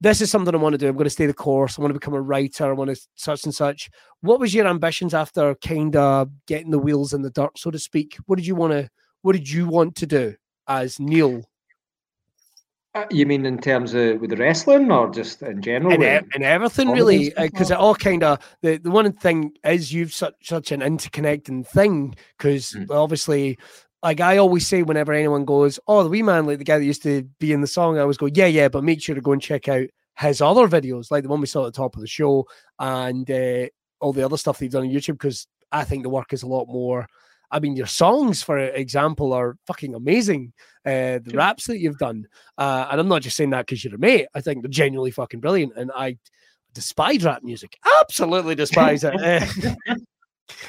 this is something I want to do? I'm going to stay the course. I want to become a writer. I want to such and such. What was your ambitions after kind of getting the wheels in the dirt, so to speak? What did you want to? What did you want to do as Neil Uh, You mean in terms of with the wrestling or just in general? and, and everything really because it all kind of the, the one thing is you've such such an interconnecting thing because Mm. obviously like I always say whenever anyone goes, "Oh, the wee man, like the guy that used to be in the song," I always go, "Yeah, yeah," but make sure to go and check out his other videos, like the one we saw at the top of the show, and uh, all the other stuff that you've done on YouTube, because I think the work is a lot more. I mean, your songs, for example, are fucking amazing. Uh, the raps that you've done, uh, and I'm not just saying that because you're a mate. I think they're genuinely fucking brilliant, and I despise rap music. Absolutely despise it. Yeah. (laughs)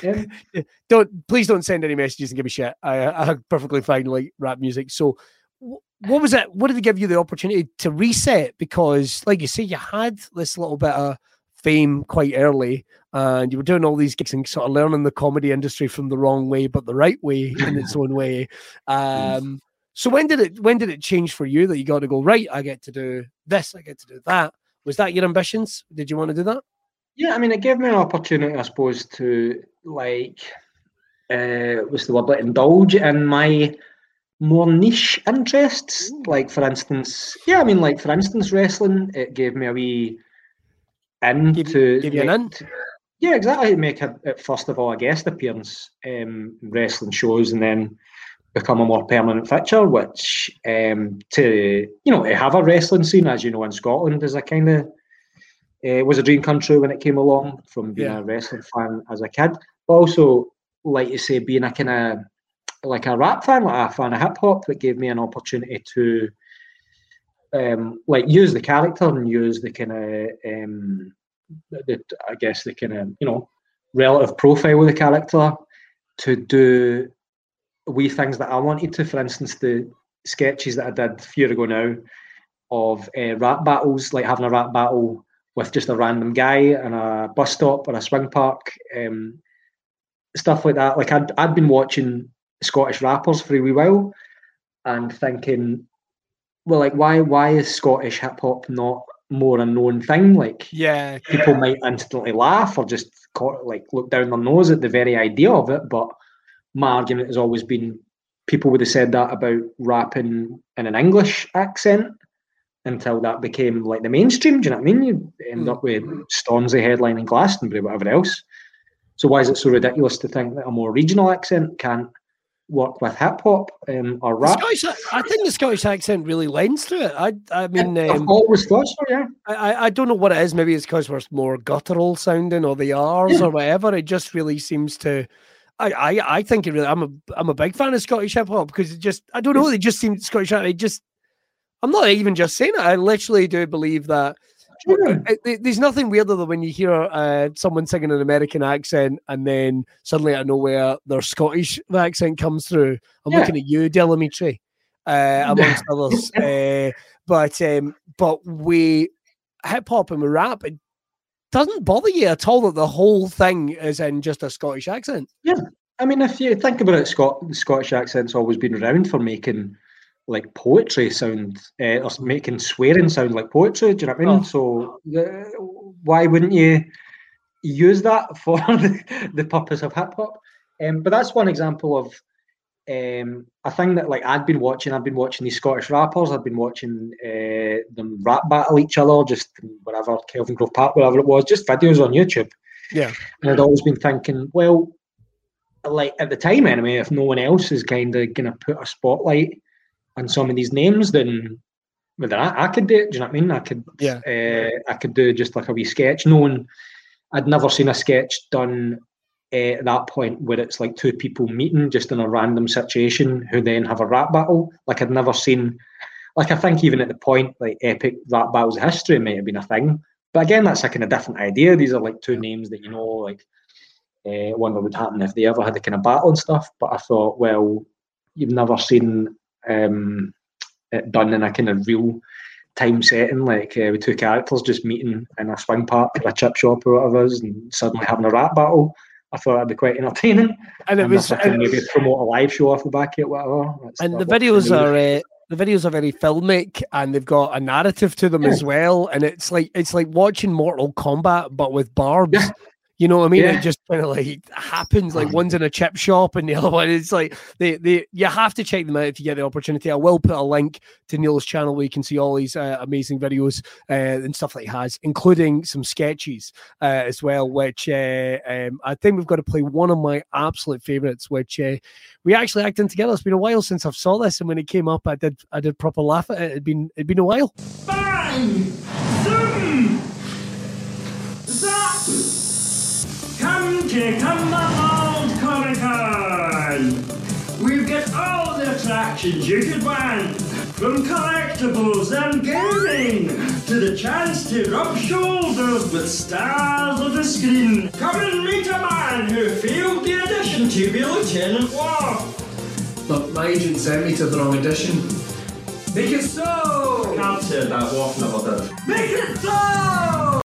(laughs) don't please don't send any messages and give me shit. I, I perfectly fine like rap music. So, what was it? What did it give you the opportunity to reset? Because, like you say, you had this little bit of fame quite early, and you were doing all these gigs and sort of learning the comedy industry from the wrong way, but the right way (laughs) in its own way. Um, so when did it when did it change for you that you got to go right? I get to do this. I get to do that. Was that your ambitions? Did you want to do that? Yeah, I mean, it gave me an opportunity, I suppose, to like, uh, what's the word? Like, indulge in my more niche interests. Like, for instance, yeah, I mean, like for instance, wrestling. It gave me a wee in Give give you an in? Yeah, exactly. Make a, a- first of all a guest appearance um, in wrestling shows, and then become a more permanent fixture. Which um, to you know to have a wrestling scene, as you know, in Scotland is a kind of uh, was a dream come true when it came along from being Yeah. a wrestling fan as a kid, but also like you say, being a kind of like a rap fan, like a fan of hip hop, that gave me an opportunity to um, like use the character and use the kind of um, the, I guess the kind of you know relative profile of the character to do wee things that I wanted to. For instance, the sketches that I did a year ago now of uh, rap battles, like having a rap battle with just a random guy in a bus stop or a swing park, um, stuff like that. Like I'd I'd been watching Scottish rappers for a wee while and thinking, well, like why why is Scottish hip hop not more a known thing? Like Yeah, people might instantly laugh or just co- like look down their nose at the very idea of it. But my argument has always been people would have said that about rapping in an English accent until that became like the mainstream. Do you know what I mean? You end up with mm-hmm. Stormzy headline in Glastonbury, whatever else. So why is it so ridiculous to think that a more regional accent can't work with hip hop um, or rap? Scottish, I think the Scottish accent really lends to it. I, I mean, um, always thought so. Yeah. I, I- don't know what it is. Maybe it's because we're more guttural sounding, or the R's, Yeah. or whatever. It just really seems to. I, I, I think it really. I'm a, I'm a big fan of Scottish hip hop because it just. I don't know. They just seem Scottish. It just. I'm not even just saying it. I literally do believe that. Sure. it- it- there's nothing weirder than when you hear uh, someone singing an American accent and then suddenly out of nowhere their Scottish accent comes through. I'm Yeah. looking at you, Del Amitri, uh, (laughs) amongst others. Uh, but um, but we hip hop and we rap. It doesn't bother you at all that the whole thing is in just a Scottish accent. Yeah, I mean, if you think about it, Scot- the Scottish accent's always been around for making like poetry sound, uh, or making swearing sound like poetry. Do you know what I mean? Oh. So uh, why wouldn't you use that (laughs) for the, purpose of hip hop? Um, but that's one example of um, a thing that like I'd been watching. I've been watching these Scottish rappers. I've been watching uh, them rap battle each other, just whatever Kelvingrove Park, whatever it was, just videos on YouTube. Yeah. And I'd always been thinking, well, like at the time anyway, if no one else is kind of going to put a spotlight on some of these names, then well, then I, I could do it. Do you know what I mean? I could, Yeah. uh, I could do just like a wee sketch. No one, I'd never seen a sketch done uh, at that point where it's like two people meeting just in a random situation who then have a rap battle. Like I'd never seen, like I think even at the point like epic rap battles of history might have been a thing. But again, that's a kind of different idea. These are like two names that you know, like uh, one that would happen if they ever had a kind of battle and stuff. But I thought, well, you've never seen um, done in a kind of real time setting, like uh, with two characters just meeting in a swing park or a chip shop or whatever and suddenly having a rap battle. I thought that'd be quite entertaining. And it And was can maybe promote a live show off the back of it, whatever. That's- and the that works for videos are uh, the videos are very filmic and they've got a narrative to them Yeah. as well and it's like it's like watching mortal kombat but with barbs Yeah. You know what I mean? Yeah. It just kind of like happens. Like one's in a chip shop and the other one is like they they you have to check them out if you get the opportunity. I will put a link to Neil's channel where you can see all these uh, amazing videos uh, and stuff that he has, including some sketches uh, as well. Which uh, um, I think we've got to play one of my absolute favorites, which uh, we actually acted together. It's been a while since I've saw this, and when it came up, I did I did proper laugh at it. It'd been it'd been a while. Bang! Come to Cumbernauld Comic Con! We've got all the attractions you could want, from collectibles and gaming to the chance to rub shoulders with stars of the screen. Come and meet a man who failed the audition to be Lieutenant Worf. Look, my agent sent me to the wrong edition. Make it so! Can't say that Worf never did. Make it so!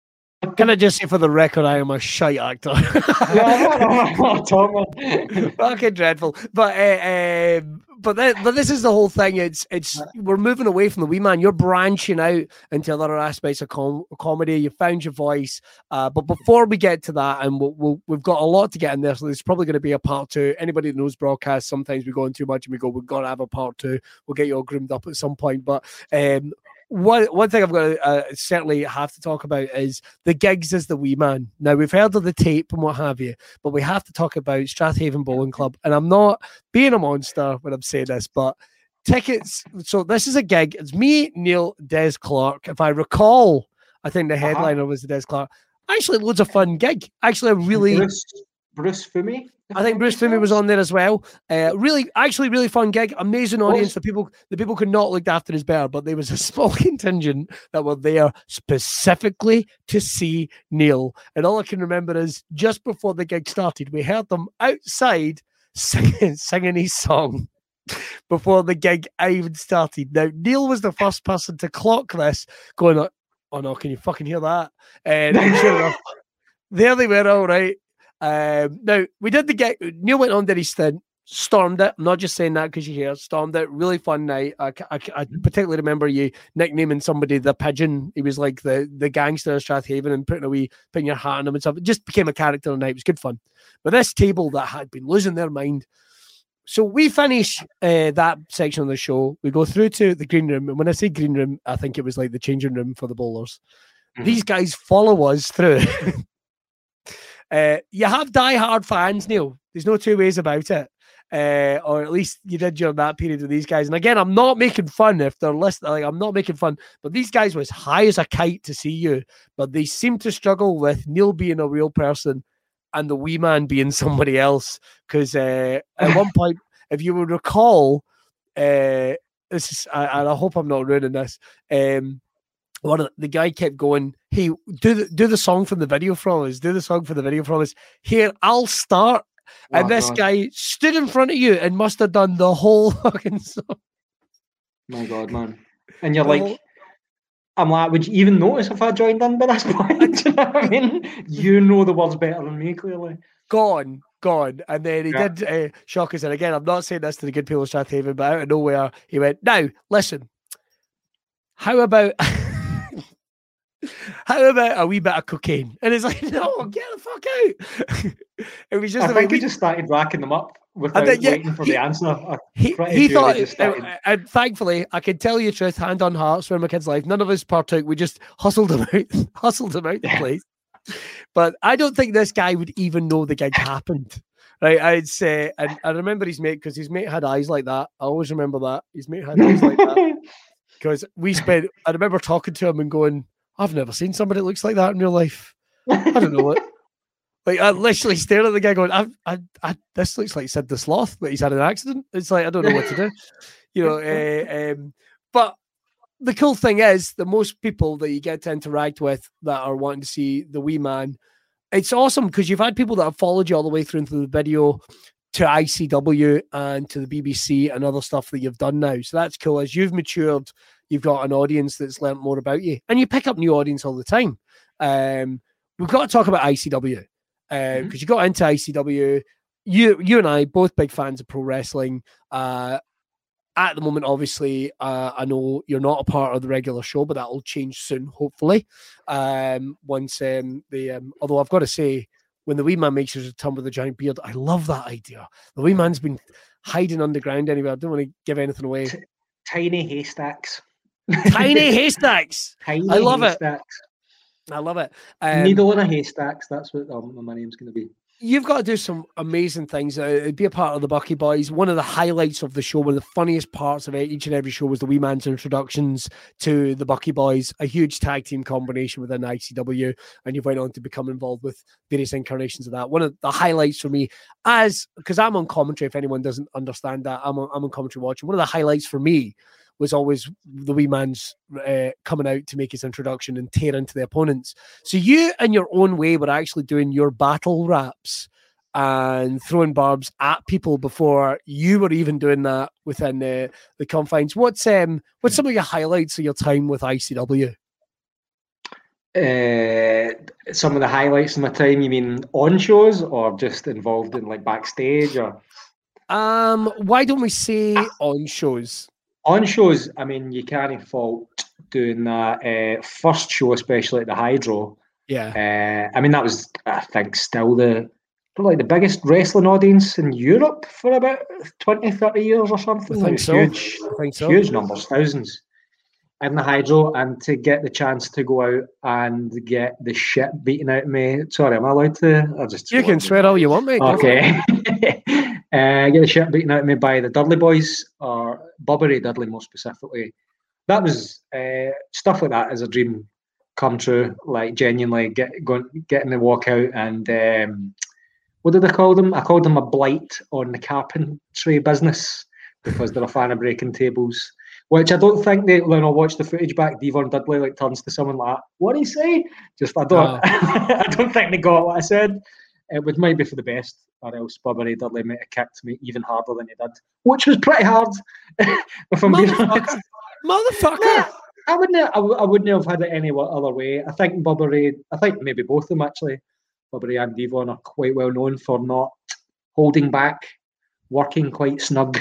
Can I just say for the record, I am a shite actor. (laughs) Fucking dreadful. But uh, um, but th- but this is the whole thing. It's it's we're moving away from the wee man. You're branching out into other aspects of com- comedy. You found your voice. Uh, but before we get to that, and we'll, we'll, we've got a lot to get in there, so there's probably going to be a part two. Anybody that knows broadcast, sometimes we go in too much and we go, we've got to have a part two. We'll get you all groomed up at some point. But um, one one thing I've got to uh, certainly have to talk about is the gigs as the wee man. Now we've heard of the tape and what have you, but we have to talk about Strathaven Bowling Club. And I'm not being a monster when I'm saying this, but tickets. So this is a gig. It's me, Neil, Des Clarke. If I recall, I think the headliner was the Des Clarke. Actually, loads of fun gig. Actually, a really. Bruce, Fummey. I think Bruce Fummey was on there as well. Uh, really, actually, really fun gig. Amazing audience. The people, the people could not look after his bear, but there was a (laughs) small contingent that were there specifically to see Neil. And all I can remember is just before the gig started, we heard them outside (laughs) singing, singing his song (laughs) before the gig even started. Now Neil was the first person to clock this, going, "Oh no, can you fucking hear that?" And sure enough, there they were, all right. Um, now we did the get Neil went on did his stint, stormed it. I'm not just saying that because you hear stormed it. Really fun night. I, I, I particularly remember you nicknaming somebody the pigeon. He was like the the gangster of Strathaven and putting a wee putting your hat on him and stuff. It just became a character on the night. It was good fun. But this table that had been losing their mind. So we finish uh, that section of the show. We go through to the green room, and when I say green room, I think it was like the changing room for the bowlers. These guys follow us through. (laughs) Uh, you have die-hard fans, Neil. There's no two ways about it. Uh, or at least you did during that period with these guys. And again, I'm not making fun if they're listening. Like I'm not making fun, but these guys were as high as a kite to see you. But they seem to struggle with Neil being a real person and the wee man being (laughs) somebody else. Because uh, at one (laughs) point, if you would recall, uh, this is, I, and I hope I'm not ruining this. Um, one of the, the guy kept going, "Hey, do the do the song from the video from us. Do the song for the video from us. Here, I'll start." and Oh, this God. guy stood in front of you and must have done the whole (laughs) fucking song. My God, man. And you're The like, whole- I'm like, would you even notice if I joined in by this (laughs) point? You know what I mean? You know the words better than me, clearly. gone, gone. And then he Yeah. did uh, shock us. And again, I'm not saying this to the good people of Strathaven, but out of nowhere, he went, Now, listen, how about. How about a wee bit of cocaine? And it's like, (laughs) no, get the fuck out. (laughs) it was just I think we, he just started racking them up without then, yeah, waiting for he- the answer. He, he thought, just uh, and thankfully, I can tell you the truth, hand on heart, swear my kid's life. None of us partook. We just hustled him out, (laughs) hustled him out the place. But I don't think this guy would even know the gig happened. Right, I'd say, and I remember his mate because his mate had eyes like that. I always remember that his mate had eyes like that because we spent. I remember talking to him and going, "I've never seen somebody that looks like that in real life. I don't know what." (laughs) Like I literally stared at the guy going, I, I, I, this looks like Sid the Sloth, but he's had an accident. It's like I don't know what to do, you know. (laughs) uh, um, but the cool thing is, the most people that you get to interact with that are wanting to see the wee man, it's awesome because you've had people that have followed you all the way through into the video to ICW and to the BBC and other stuff that you've done now. So that's cool. As you've matured, you've got an audience that's learnt more about you, and you pick up new audience all the time. Um, we've got to talk about ICW because Mhm. you got into ICW. You, you and I, both big fans of pro wrestling. Uh, at the moment, obviously, uh, I know you're not a part of the regular show, but that will change soon, hopefully. Um, once um, the um, although I've got to say, when the wee man makes his return with a giant beard. I love that idea. The wee man's been hiding underground anyway. I don't want to give anything away. Tiny haystacks. Tiny (laughs) haystacks. Tiny I love it. I love it. Um, Needle in a haystacks. That's what um, my name's going to be. you've got to do some amazing things. Uh, be a part of the Bucky Boys. One of the highlights of the show, one of the funniest parts of it, each and every show was the Wee Man's introductions to the Bucky Boys, a huge tag team combination within ICW, and you've went on to become involved with various incarnations of that. One of the highlights for me, as because I'm on commentary, if anyone doesn't understand that, I'm on, I'm on commentary watching. One of the highlights for me was always the wee man's uh, coming out to make his introduction and tear into the opponents. So you, in your own way, were actually doing your battle raps and throwing barbs at people before you were even doing that within the, the confines. What's um what's some of your highlights of your time with ICW? Uh, some of the highlights of my time, you mean on shows or just involved in like backstage or Um, why don't we say on shows? On shows? I mean, you can't fault doing that uh, first show, especially at the Hydro. Yeah, Uh, I mean, that was, I think, still the probably the biggest wrestling audience in Europe for about 20, 30 years or something. I Like, think so. Huge, I think so. huge numbers, thousands in the Hydro, and to get the chance to go out and get the shit beaten out of me. Sorry, am I allowed to? I just You can swear all you want, mate. Go for it. Okay. (laughs) uh, get the shit beaten out of me by the Dudley boys, or Bubba Ray Dudley more specifically. That was uh, stuff like that is a dream come true. Like genuinely get going, getting the walkout and um, what did I call them? I called them a blight on the carpentry business because they're a fan of breaking tables. Which I don't think they when I watch the footage back, D-Von Dudley like turns to someone like, "What do you say?" Just I don't, Oh. (laughs) I don't think they got what I said. It would might be for the best, or else Bubba Ray Dudley might have kicked me even harder than he did, which was pretty hard. (laughs) if I'm being honest. Motherfucker. Motherfucker. Yeah, I wouldn't. I, I wouldn't have had it any other way. I think Bubba Ray. I think maybe both of them actually. Bubba Ray and D-Von are quite well known for not holding back, working quite snug,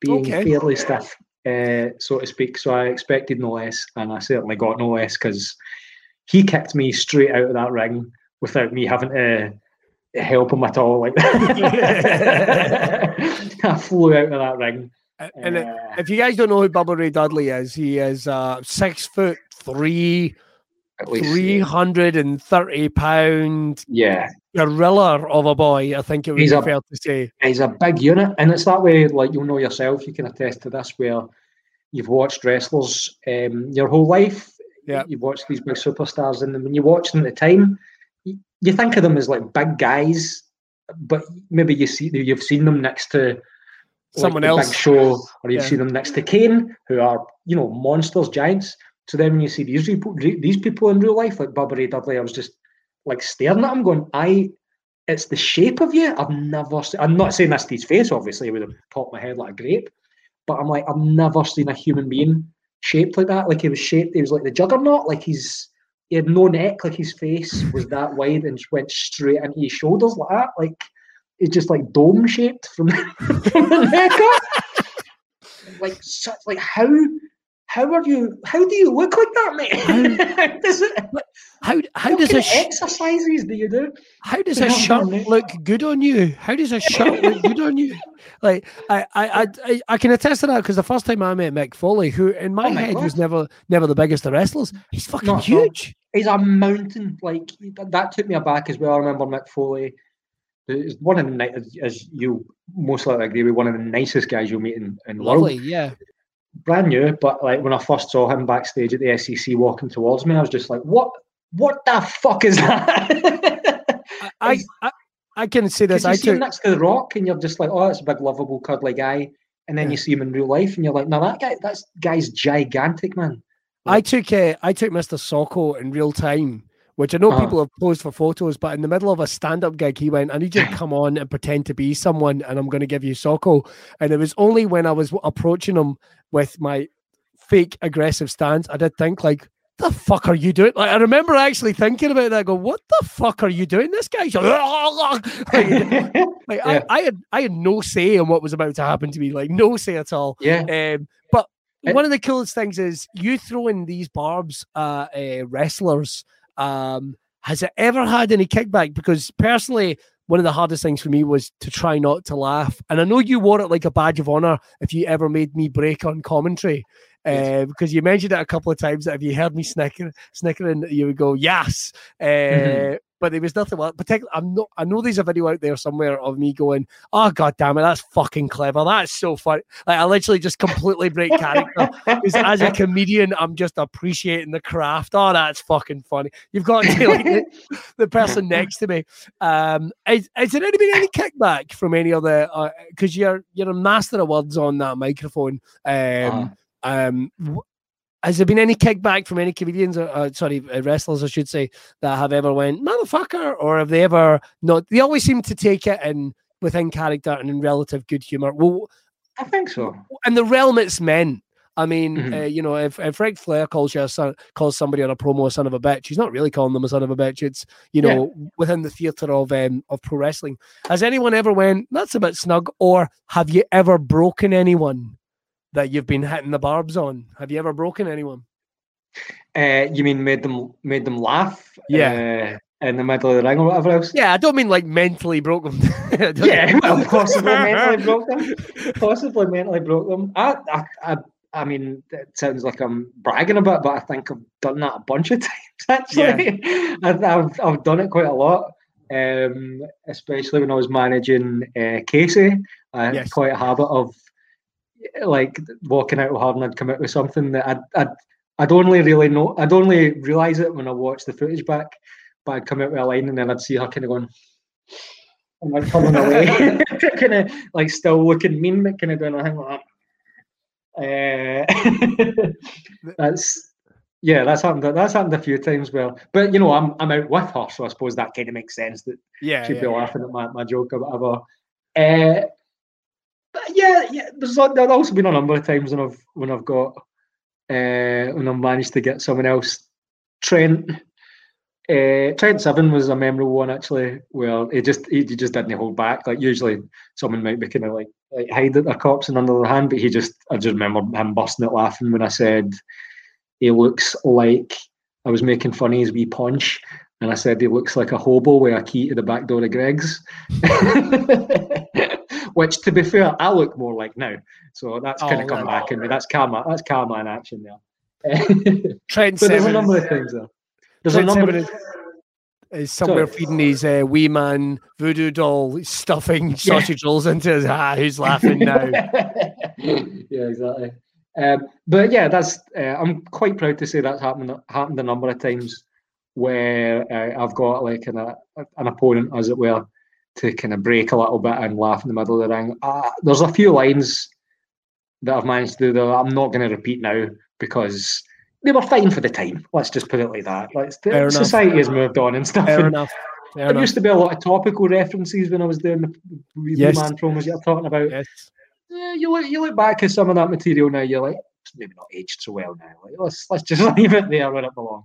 being Okay. fairly stiff, uh, so to speak. So I expected no less, and I certainly got no less because he kicked me straight out of that ring without me having to help him at all. Like (laughs) I flew out of that ring. And Uh, if you guys don't know who Bubba Ray Dudley is, he is uh, six foot three, at least, three hundred and thirty pound yeah. gorilla of a boy. I think it would He's be a- fair to say. He's a big unit, and it's that way. Like you'll know yourself, you can attest to this, where you've watched wrestlers um, your whole life. Yeah. you've watched these big superstars, and when you watch them at the time, you, think of them as like big guys, but maybe you see you've seen them next to Someone the else. Big Show, or you've Yeah. seen them next to Kane, who are you know monsters, giants. So then when you see these people, these people in real life, like Bubba Ray Dudley, I was just like staring at him, going, "I." It's the shape of you. I've never. Seen, I'm not saying that's his face. Obviously, it would have popped my head like a grape. But I'm like, I've never seen a human being shaped like that. Like he was shaped. He was like the juggernaut. Like he's he had no neck. Like his face was that wide and went straight into his shoulders like that. Like it's just like dome shaped from, (laughs) from the neck up. Like such. Like how. How are you? How do you look like that, mate? How (laughs) does it, How how does a sh- exercises do you do? how does a shirt look good on you? How does a shirt look good on you? (laughs) Like I I I, I- can attest to that because the first time I met Mick Foley, who in my Oh my head was never never the biggest of wrestlers, he's fucking Not all. huge. he's a mountain. Like that- took me aback as well. I remember Mick Foley. Is one of the as- you most likely agree with one of the nicest guys you'll meet in, in the world. Lovely, yeah. Brand new, but like when I first saw him backstage at the SEC walking towards me, I was just like, "What? What the fuck is that?" I, I, I, can say this. You I see him took next to the Rock, and you're just like, "Oh, that's a big, lovable, cuddly guy." And then Yeah. you see him in real life, and you're like, "No, that guy, that guy's gigantic, man." I took uh, I took Mr. Socko in real time, which I know Uh-huh. people have posed for photos, but in the middle of a stand-up gig, he went, "I need you to (laughs) come on and pretend to be someone, and I'm going to give you Socko." And it was only when I was approaching him with my fake aggressive stance, I did think like. The fuck are you doing? Like I remember actually thinking about that. I go, what the fuck are you doing? This guy's (laughs) like, (laughs) like, Yeah. I, I had I had no say in what was about to happen to me, like no say at all. yeah, Um, but It- one of the coolest things is you throwing these barbs at uh, wrestlers. Um, has it ever had any kickback? Because personally, one of the hardest things for me was to try not to laugh. And I know you wore it like a badge of honor if you ever made me break on commentary. Uh, because you mentioned it a couple of times that if you heard me snicker, snickering, you would go, yes. Uh, Mhm. But there was nothing like particularly I'm not I know there's a video out there somewhere of me going, Oh god damn it, that's fucking clever. That's so funny. Like I literally just completely break character. Because as a comedian, I'm just appreciating the craft. Oh, that's fucking funny. You've got to like the, the person next to me. Um, is, is there any been any kickback from any other? Because you're you're a master of words on that microphone. Um, um, w- has there been any kickback from any comedians or uh, sorry uh, wrestlers, I should say, that have ever went motherfucker, or have they ever not? They always seem to take it in within character and in relative good humor. Well, I think so. and the realm it's meant. I mean, Mhm. uh, you know, if, if Ric Flair calls you a son, calls somebody on a promo a son of a bitch, he's not really calling them a son of a bitch. It's you Yeah. know within the theatre of um, of pro wrestling. Has anyone ever went that's a bit snug, or have you ever broken anyone that you've been hitting the barbs on? Have you ever broken anyone? Uh, you mean made them made them laugh? Yeah. Uh, in the middle of the ring or whatever else? Yeah, I don't mean like mentally broke them. (laughs) Yeah, well, possibly mentally (laughs) broke them. Possibly mentally broke them. I, I, I, I mean, it sounds like I'm bragging a bit, but I think I've done that a bunch of (laughs) times. Actually, I've, I've I've done it quite a lot. Um, especially when I was managing uh, Casey, I had Yes. quite a habit of like walking out of hard and I'd come out with something that I'd, I'd I'd only really know I'd only realise it when I watched the footage back, but I'd come out with a line and then I'd see her kind of going and like coming away, (laughs) (laughs) kind of like still looking mean, but kind of doing a thing like that. Uh, (laughs) that's yeah, that's happened. That's happened a few times. Well, but you know, I'm I'm out with her, so I suppose that kind of makes sense that yeah, she'd yeah, be yeah. laughing at my, my joke or whatever. Uh, yeah, yeah. There's al- there's also been a number of times when I've when I've got uh, when I've managed to get someone else. Trent, uh, Trent Seven was a memorable one actually, where he just he, he just didn't hold back. Like usually, someone might be kind of like like hide their corpse and under their hand, but he just I just remember him busting it laughing when I said he looks like I was making fun of his wee punch. And I said he looks like a hobo with a key to the back door of Greggs. (laughs) Which, to be fair, I look more like now. So that's kind Oh, of come back in me. That's karma. That's karma in action there. (laughs) Trent but there's a number of things there. There's a number. of is, somewhere Sorry. feeding his uh, wee man voodoo doll, stuffing (laughs) sausage rolls into his. Ah, who's laughing now? (laughs) yeah, exactly. Um, but yeah, that's. Uh, I'm quite proud to say that's happened happened a number of times where uh, I've got like an, a, an opponent, as it were, to kind of break a little bit and laugh in the middle of the ring. Uh, there's a few lines that I've managed to do that I'm not going to repeat now because they were fine for the time. Let's just put it like that. Like, the Fair enough. society has moved on and stuff. Fair and enough. Fair there enough. used to be a lot of topical references when I was doing the Yes. man promos you're talking about. Yes. Yeah, you look you look back at some of that material now, you're like, maybe not aged so well now. Like, let's let's just (laughs) leave it there where it belongs.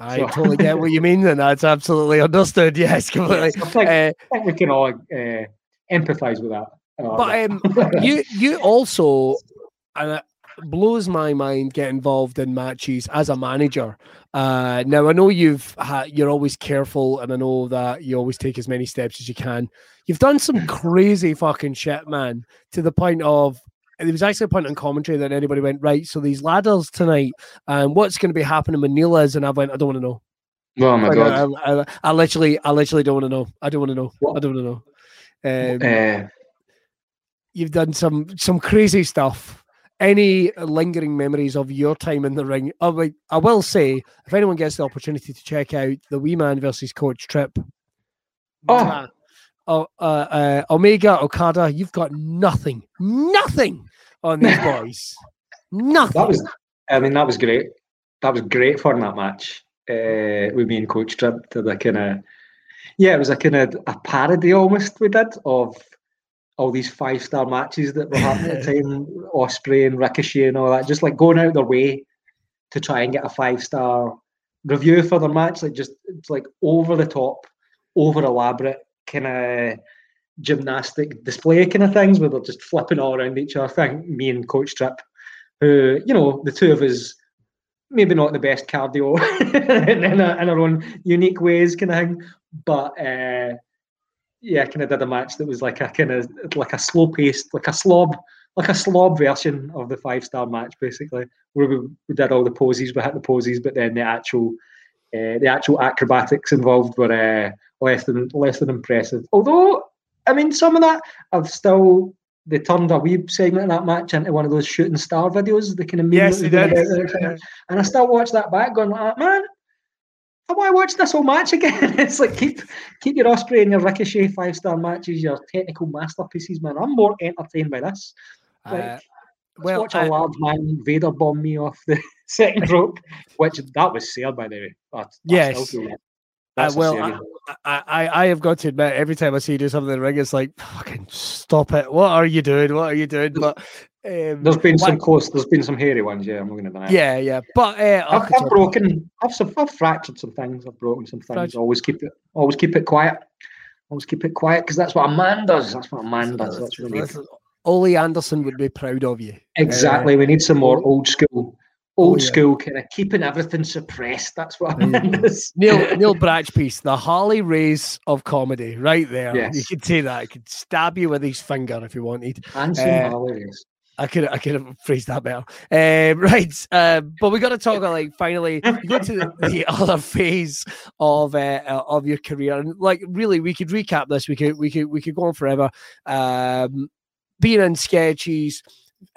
I So- totally get what you mean, and that's absolutely understood. (laughs) Yes, completely. Yes, I think, Uh, I think we can all uh, empathise with that. Uh, but um, (laughs) you you also and it blows my mind get involved in matches as a manager. Uh, now I know you've ha- you're always careful, and I know that you always take as many steps as you can. You've done some crazy fucking shit, man, to the point of. There was actually a point in commentary that anybody went right. So these ladders tonight, and what's going to be happening with Neil is, and I went, I don't want to know. oh my Like, god. I, I, I literally, I literally don't want to know. I don't want to know. I don't want to know. Um, Uh, you've done some some crazy stuff. Any lingering memories of your time in the ring? Oh, like, I will say, if anyone gets the opportunity to check out the Wee Man versus Coach Trip, Oh. uh, uh, uh, Omega Okada, you've got nothing, nothing on these (laughs) boys, nothing. that was, I mean, that was great. That was great fun that match uh, with me and Coach Trip. To the kind of, yeah, it was a kind of a parody almost we did of all these five star matches that were happening at the time, (laughs) Ospreay and Ricochet and all that, just like going out their way to try and get a five star review for their match, like just it's like over the top, over elaborate kind of gymnastic display kind of things where they're just flipping all around each other. I think me and Coach Trip, who you know the two of us maybe not the best cardio (laughs) in, a, in our own unique ways, kind of thing. But uh, yeah, kind of did a match that was like a kind of like a slow paced, like a slob, like a slob version of the five star match, basically, where we, we did all the poses, we hit the poses, but then the actual uh, the actual acrobatics involved were uh, less than less than impressive. Although, I mean, some of that I've still they turned a wee segment of that match into one of those shooting star videos. They kind of Yes, they did. and I still watch that back, going, like, man, how do I watch this whole match again? (laughs) it's like keep keep your Ospreay and your Ricochet five star matches, your technical masterpieces, man. I'm more entertained by this. Like, Uh, well, watch a uh, large man Vader bomb me off the (laughs) second (laughs) rope, which that was sailed by the way. That's, that's Yes. still cool. Uh, a well, I, I, I- I have got to admit, every time I see you do something in the ring, it's like, fucking stop it. What are you doing? What are you doing? But um, There's been some close. There's been some hairy ones. Yeah, I'm not going to deny. yeah, yeah. But uh, I've, I've broken. I've, some, I've fractured some things. I've broken some things. Fractured. Always keep it. Always keep it quiet. Always keep it quiet because that's what a man does. That's what a man does. That's what. Ole Anderson would be proud of you. Exactly. we need some more old school, old yeah. school kind of keeping everything suppressed. That's what a Mm. man does. (laughs) Neil Neil Bratchpiece, the Harley Race of comedy, right there. Yes. You could say that. I could stab you with his finger if you wanted. Handsome, Uh, hilarious. I could I could have phrased that better. Um, (laughs) right, uh, but we got to talk about, like finally go to the, the (laughs) other phase of uh, uh, of your career, and like really we could recap this. We could we could we could go on forever. Um, being in sketches,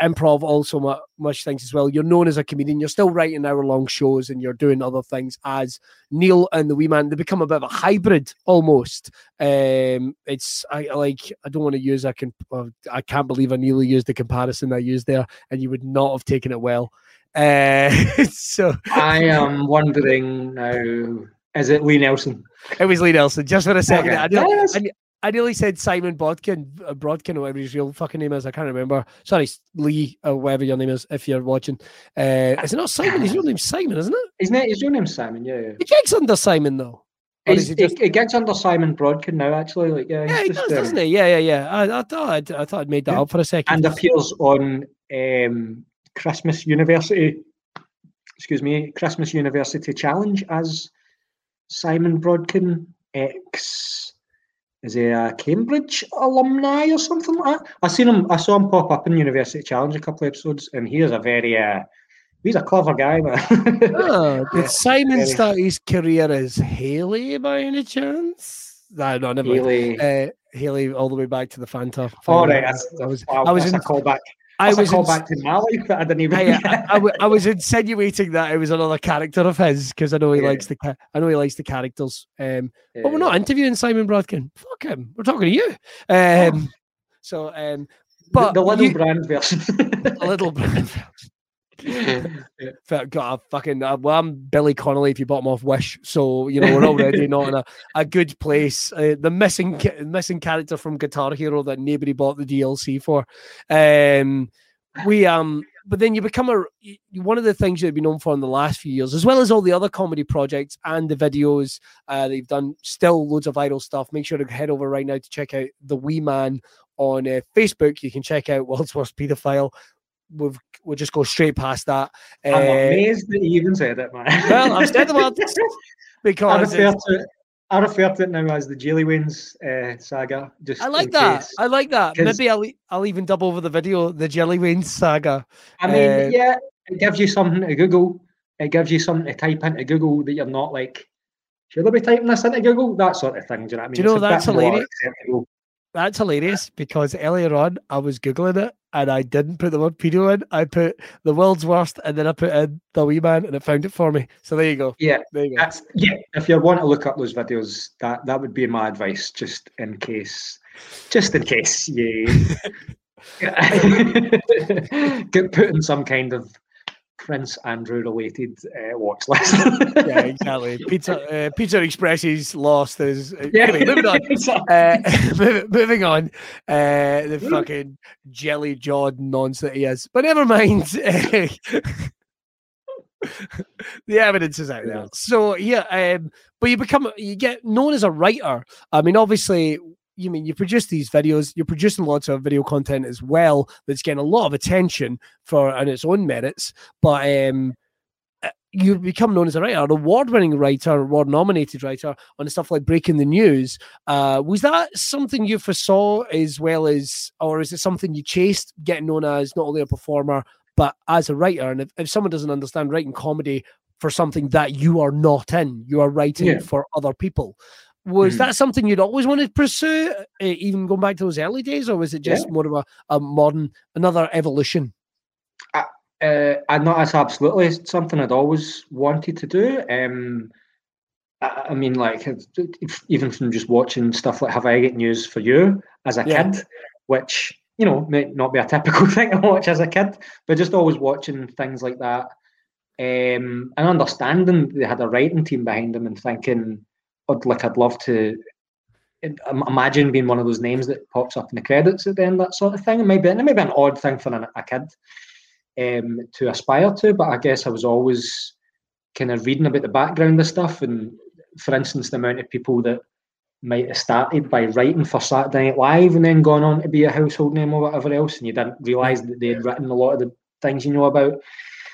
improv, also mu- much things as well. You're known as a comedian. You're still writing hour long shows, and you're doing other things as Neil and the Wee Man. They become a bit of a hybrid almost. Um, it's I like I don't want to use I can uh, I can't believe I nearly used the comparison I used there, and you would not have taken it well. Uh, (laughs) so I am wondering now. Is it Lee Nelson? it was Lee Nelson. Just for a second, Okay. I, nearly, Yes. I, I nearly said Simon Bodkin, uh, Brodkin, or whatever his real fucking name is. I can't remember. Sorry, Lee, or whatever your name is, if you're watching. Uh, is it not Simon? His real name's Simon, isn't it? His name. His real name's Simon. Yeah. yeah. He gigs under Simon though. He's, he just- it, it gets under Simon Brodkin now, actually. Like, yeah, Yeah, he does, just, um, doesn't he? Yeah, yeah, yeah. I, I thought I'd, I thought I'd made that Yeah. up for a second. and appears on um, Christmas University. Excuse me, Christmas University Challenge as Simon Brodkin, ex. Is he a Cambridge alumni or something like that? I seen him. I saw him pop up in University Challenge a couple of episodes, and he is a very. Uh, he's a clever guy, man. Oh, (laughs) did Simon very- start his career as Haley by any chance? No, no, never. Really. Uh, Haley, all the way back to the Fanta. All final. right, that's, I was, wow, I was, in, a callback. I was, a in, callback to my life that I didn't even. I, (laughs) I, I w- I was insinuating that it was another character of his because I know he Yeah. likes the, I know he likes the characters. Um, but we're Uh, not interviewing Simon Brodkin. Fuck him. We're talking to you. Um, so, um, but the, the little you- brand version. (laughs) a little bit. (laughs) Fe- (laughs) Got a fucking uh, well, I'm Billy Connolly if you bought him off Wish, so you know we're already (laughs) not in a, a good place. Uh, the missing missing character from Guitar Hero that nobody bought the DLC for. Um, we um, but then you become a one of the things you've been known for in the last few years, as well as all the other comedy projects and the videos uh, that you've done. Still loads of viral stuff. Make sure to head over right now to check out the Wee Man on uh, Facebook. You can check out World's Worst Pedophile. We've we'll just go straight past that. I'm Uh, amazed that you even said it, man. well, I've said the word I because refer to. I refer to it now as the Jelly Wings uh, saga. Just I like that. case. I like that. Maybe I'll I'll even dub over the video, the Jelly Wayne saga. I mean, uh, yeah, it gives you something to Google. It gives you something to type into Google that you're not like. Should I be typing this into Google? That sort of thing. Do you know what I mean? Do you know It's a that's hilarious? That's hilarious because earlier on I was googling it and I didn't put the word pedo in. I put the world's worst and then I put in the wee man and it found it for me. So there you go. Yeah, There you go. that's yeah. If you want to look up those videos, that that would be my advice, just in case, just in case you (laughs) (laughs) get put in some kind of Prince Andrew related uh, watch list. (laughs) yeah, exactly. Pizza uh, Pizza Express's lost is uh, Yeah. anyway, moving on. (laughs) Uh, (laughs) moving on, uh, the fucking jelly jawed nonsense that he is. But never mind. the evidence is out there. So yeah, um, but you become you get known as a writer. I mean, obviously, you mean you produce these videos. You're producing lots of video content as well. That's getting a lot of attention for on its own merits. But um, uh, you become known as a writer, an award-winning writer, award-nominated writer on stuff like Breaking the News. Uh, was that something you foresaw as well as, or is it something you chased, getting known as not only a performer but as a writer? And if, if someone doesn't understand writing comedy for something that you are not in, you are writing Yeah. for other people. Was Mhm. that something you'd always wanted to pursue, uh, even going back to those early days, or was it just more of a, a modern, another evolution? Uh, I know it's absolutely something I'd always wanted to do. Um, I, I mean, like if- even from just watching stuff like Have I Got News for You as a Yeah. kid, which you know may not be a typical (laughs) thing to watch as a kid, but just always watching things like that, um, and understanding they had a writing team behind them, and thinking, I'd like I'd love to. Imagine being one of those names that pops up in the credits at the end, that sort of thing. It might be, it may be an odd thing for an, a kid um, to aspire to. But I guess I was always kind of reading about the background of stuff, and for instance, the amount of people that might have started by writing for Saturday Night Live and then gone on to be a household name or whatever else, and you didn't realise that they had written a lot of the things you know about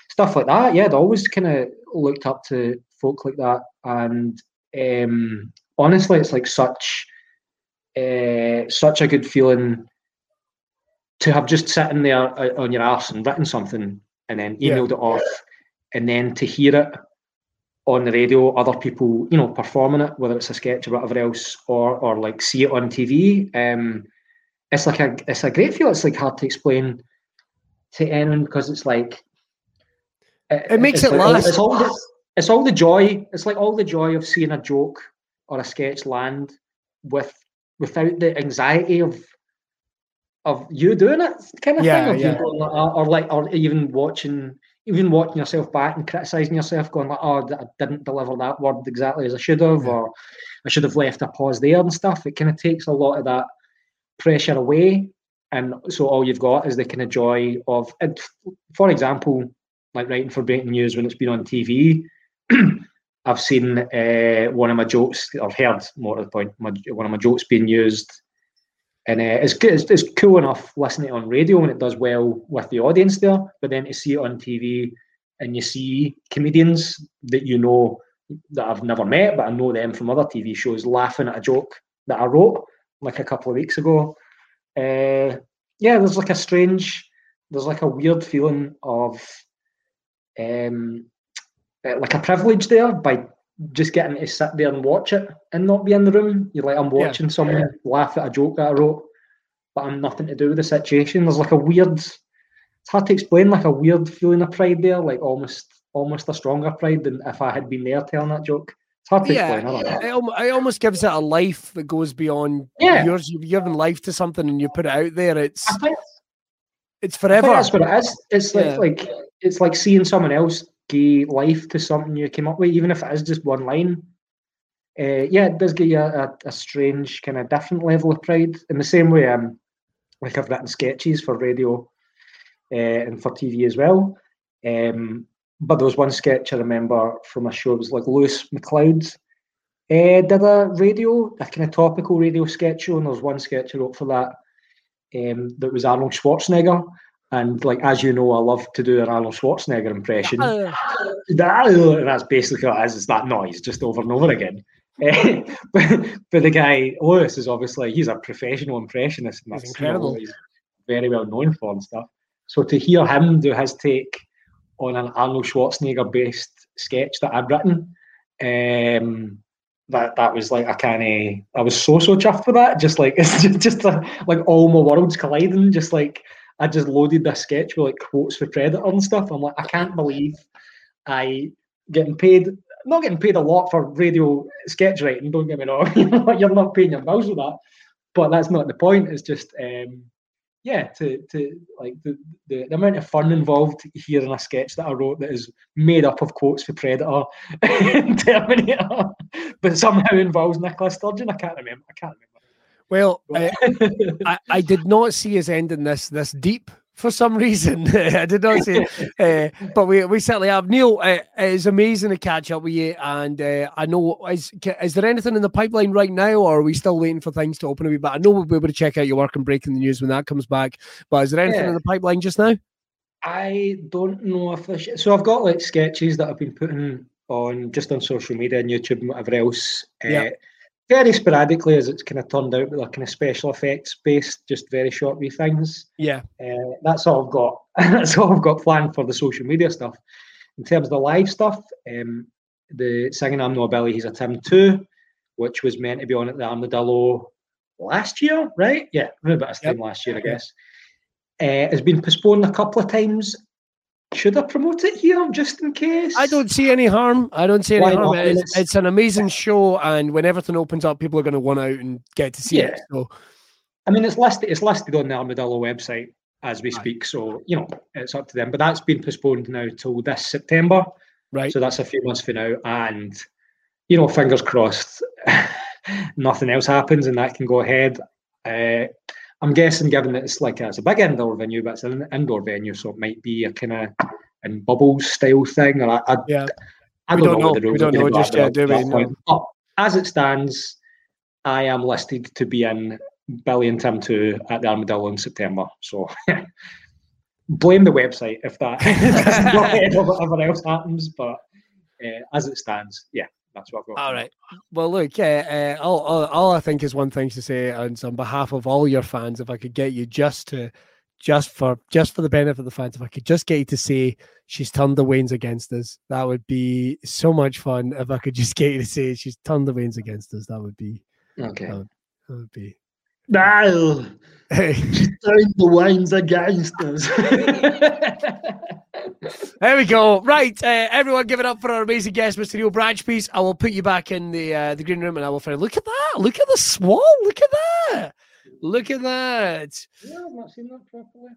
stuff like that. Yeah, I'd always kind of looked up to folk like that, and um, honestly, it's like such. Uh, such a good feeling to have just sitting there uh, on your ass and written something and then Yeah. emailed it off and then to hear it on the radio, other people, you know, performing it, whether it's a sketch or whatever else, or or like see it on TV. Um, it's like a it's a great feel. It's like hard to explain to anyone because it's like It makes it's it like last. It's the, it's all the joy. It's like all the joy of seeing a joke or a sketch land with without the anxiety of of you doing it kind of Yeah, thing, of you yeah. going that, or like, or even watching, even watching yourself back and criticizing yourself, going like, "Oh, I didn't deliver that word exactly as I should have," or "I should have left a pause there" and stuff. It kind of takes a lot of that pressure away, and so all you've got is the kind of joy of, for example, like writing for breaking news when it's been on TV. (clears throat) I've seen uh, one of my jokes, I've heard more to the point, my, one of my jokes being used and uh, it's. It's, it's cool enough listening on radio when it does well with the audience there, but then to see it on TV and you see comedians that you know that I've never met, but I know them from other TV shows laughing at a joke that I wrote like a couple of weeks ago. Uh, yeah, there's like a strange, there's like a weird feeling of um, Eh, like a privilege there by just getting to sit there and watch it and not be in the room. You're like, I'm Yeah. watching someone laugh at a joke that I wrote, but I'm nothing to do with the situation. There's like a weird, it's hard to explain, like a weird feeling of pride there, like almost almost a stronger pride than if I had been there telling that joke. It's hard to Yeah, explain. I it, it almost gives it a life that goes beyond Yeah. yours. You've given life to something and you put it out there. It's it's forever. that's what it is. It's like Yeah. like it's like seeing someone else give life to something you came up with, even if it is just one line. Uh, yeah, it does give you a, a, a strange kind of different level of pride. In the same way, um, like I've written sketches for radio uh, and for TV as well. Um, but there was one sketch I remember from a show. It was like Lewis McLeod uh, did a radio, a kind of topical radio sketch show, and there was one sketch I wrote for that um, that was Arnold Schwarzenegger. And like as you know, I love to do an Arnold Schwarzenegger impression. Uh, that's basically what it is. It's that noise just over and over again. (laughs) But, but the guy Lewis is obviously he's a professional impressionist, and He's that's know, incredible. he's very well known for and stuff. So to hear him do his take on an Arnold Schwarzenegger based sketch that I'd written, um, that that was like I kind of I was so so chuffed for that. Just like (laughs) it's just, just a, like all my worlds colliding. Just like I just loaded this sketch with like quotes for Predator and stuff. I'm like I can't believe I getting paid. Not getting paid a lot for radio sketch writing. Don't get me wrong. (laughs) You're not paying your bills with that. But that's not the point. It's just um, yeah, to to like the, the, the amount of fun involved hearing a sketch that I wrote that is made up of quotes for Predator (laughs) Terminator, but somehow involves Nicola Sturgeon. I can't remember. I can't well, I. (laughs) I, I did not see us ending this this deep for some reason. (laughs) I did not see it, (laughs) uh, but we we certainly have. Neil, uh, it's amazing to catch up with you, and uh, I know is is there anything in the pipeline right now, or are we still waiting for things to open a wee bit? I know we'll be able to check out your work and breaking the news when that comes back, but is there anything Yeah. in the pipeline just now? I don't know if sh- so. I've got like sketches that I've been putting on just on social media and YouTube and whatever else. Yeah. Very sporadically, as it's kind of turned out, with like kind of special effects based, just very short wee things. Yeah. Uh, that's all I've got. (laughs) that's all I've got planned for the social media stuff. In terms of the live stuff, um, the singing I'm No Billy, he's a Tim two, which was meant to be on at the Armadillo last year, right? Yeah, a bit of time last year, I guess. Uh, has been postponed a couple of times. Should I promote it here just in case? I don't see any harm. I don't see any Why harm. not? It's, it's- an amazing show, and when everything opens up, people are going to want out and get to see it. Yeah. So I mean, it's listed. It's listed on the Armadillo website as we Aye. speak. So you know, it's up to them. But that's been postponed now till this September. right, So that's a few months for now. And you know, fingers crossed, (laughs) nothing else happens and that can go ahead. Uh, I'm guessing, given that it's like it's a big indoor venue, but it's an indoor venue, so it might be a kind of in bubbles style thing. Or I, I, yeah, I don't, don't know. know. We don't know just yet, do we? But as it stands, I am listed to be in Billy and Tim 2 at the Armadillo in September. So (laughs) blame the website if that doesn't go ahead or whatever else happens. But uh, as it stands, yeah, that's what I've got. all right. Well, look, uh, uh, all, all, all I think is one thing to say, and on behalf of all your fans, if I could get you just to, just for just for the benefit of the fans, if I could just get you to say she's turned the wains against us, that would be so much fun. If I could just get you to say she's turned the wains against us, that would be Okay. Oh. that would be. No, Hey, turn the wines against us. (laughs) there we go. Right, uh, everyone, give it up for our amazing guest, Mr. Neil Bratchpiece. I will put you back in the uh, the green room, and I will find. Look at that! Look at the swall! Look at that! Look at that! yeah, I've not seen that properly.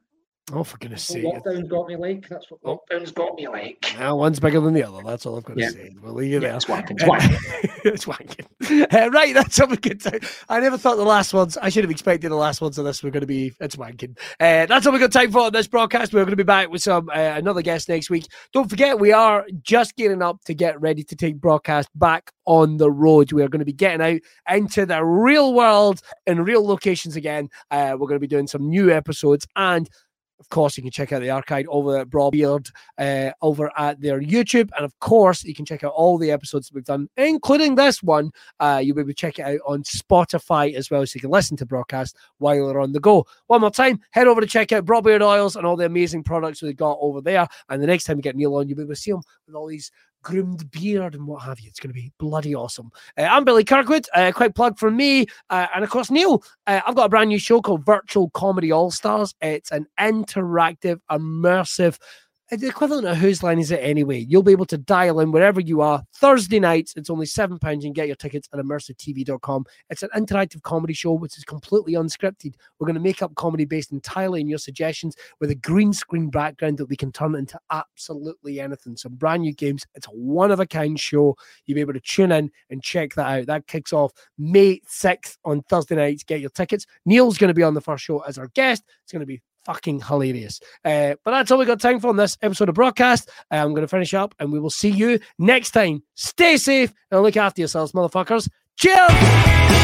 Oh, for goodness sake! Lockdown's got me like. That's what lockdown's got me like. Now one's bigger than the other. That's all I've got to Yeah. say. We'll leave Yeah, there. it's wanking. It's (laughs) wanking. it's wanking. Uh, right, that's something good time. I never thought the last ones. I should have expected the last ones of this were going to be. It's wanking. Uh, that's all we got time for on this Braw Cast. We're going to be back with some uh, another guest next week. Don't forget, we are just gearing up to get ready to take Braw Cast back on the road. We are going to be getting out into the real world in real locations again. Uh, we're going to be doing some new episodes and. Of course, you can check out the archive over at Braw Beard, uh, over at their YouTube. And of course, you can check out all the episodes that we've done, including this one. Uh, you'll be able to check it out on Spotify as well, so you can listen to Braw Cast while you're on the go. One more time, head over to check out Braw Beard Oils and all the amazing products we've got over there. And the next time you get Neil on, you'll be able to see him with all these groomed beard and what have you. It's going to be bloody awesome. Uh, I'm Billy Kirkwood. Uh, quick plug from me. Uh, and of course, Neil, uh, I've got a brand new show called Virtual Comedy All Stars. It's an interactive, immersive, the equivalent of Whose Line Is It Anyway? You'll be able to dial in wherever you are. Thursday nights, it's only £7. You can get your tickets at immersivetv.com. It's an interactive comedy show which is completely unscripted. We're going to make up comedy based entirely on your suggestions with a green screen background that we can turn into absolutely anything. Some brand new games. It's a one of a kind show. You'll be able to tune in and check that out. That kicks off May 6th on Thursday nights. Get your tickets. Neil's going to be on the first show as our guest. It's going to be fucking hilarious. Uh, but that's all we got time for on this episode of Braw Cast. Uh, I'm going to finish up and we will see you next time. Stay safe and look after yourselves, motherfuckers. Cheers.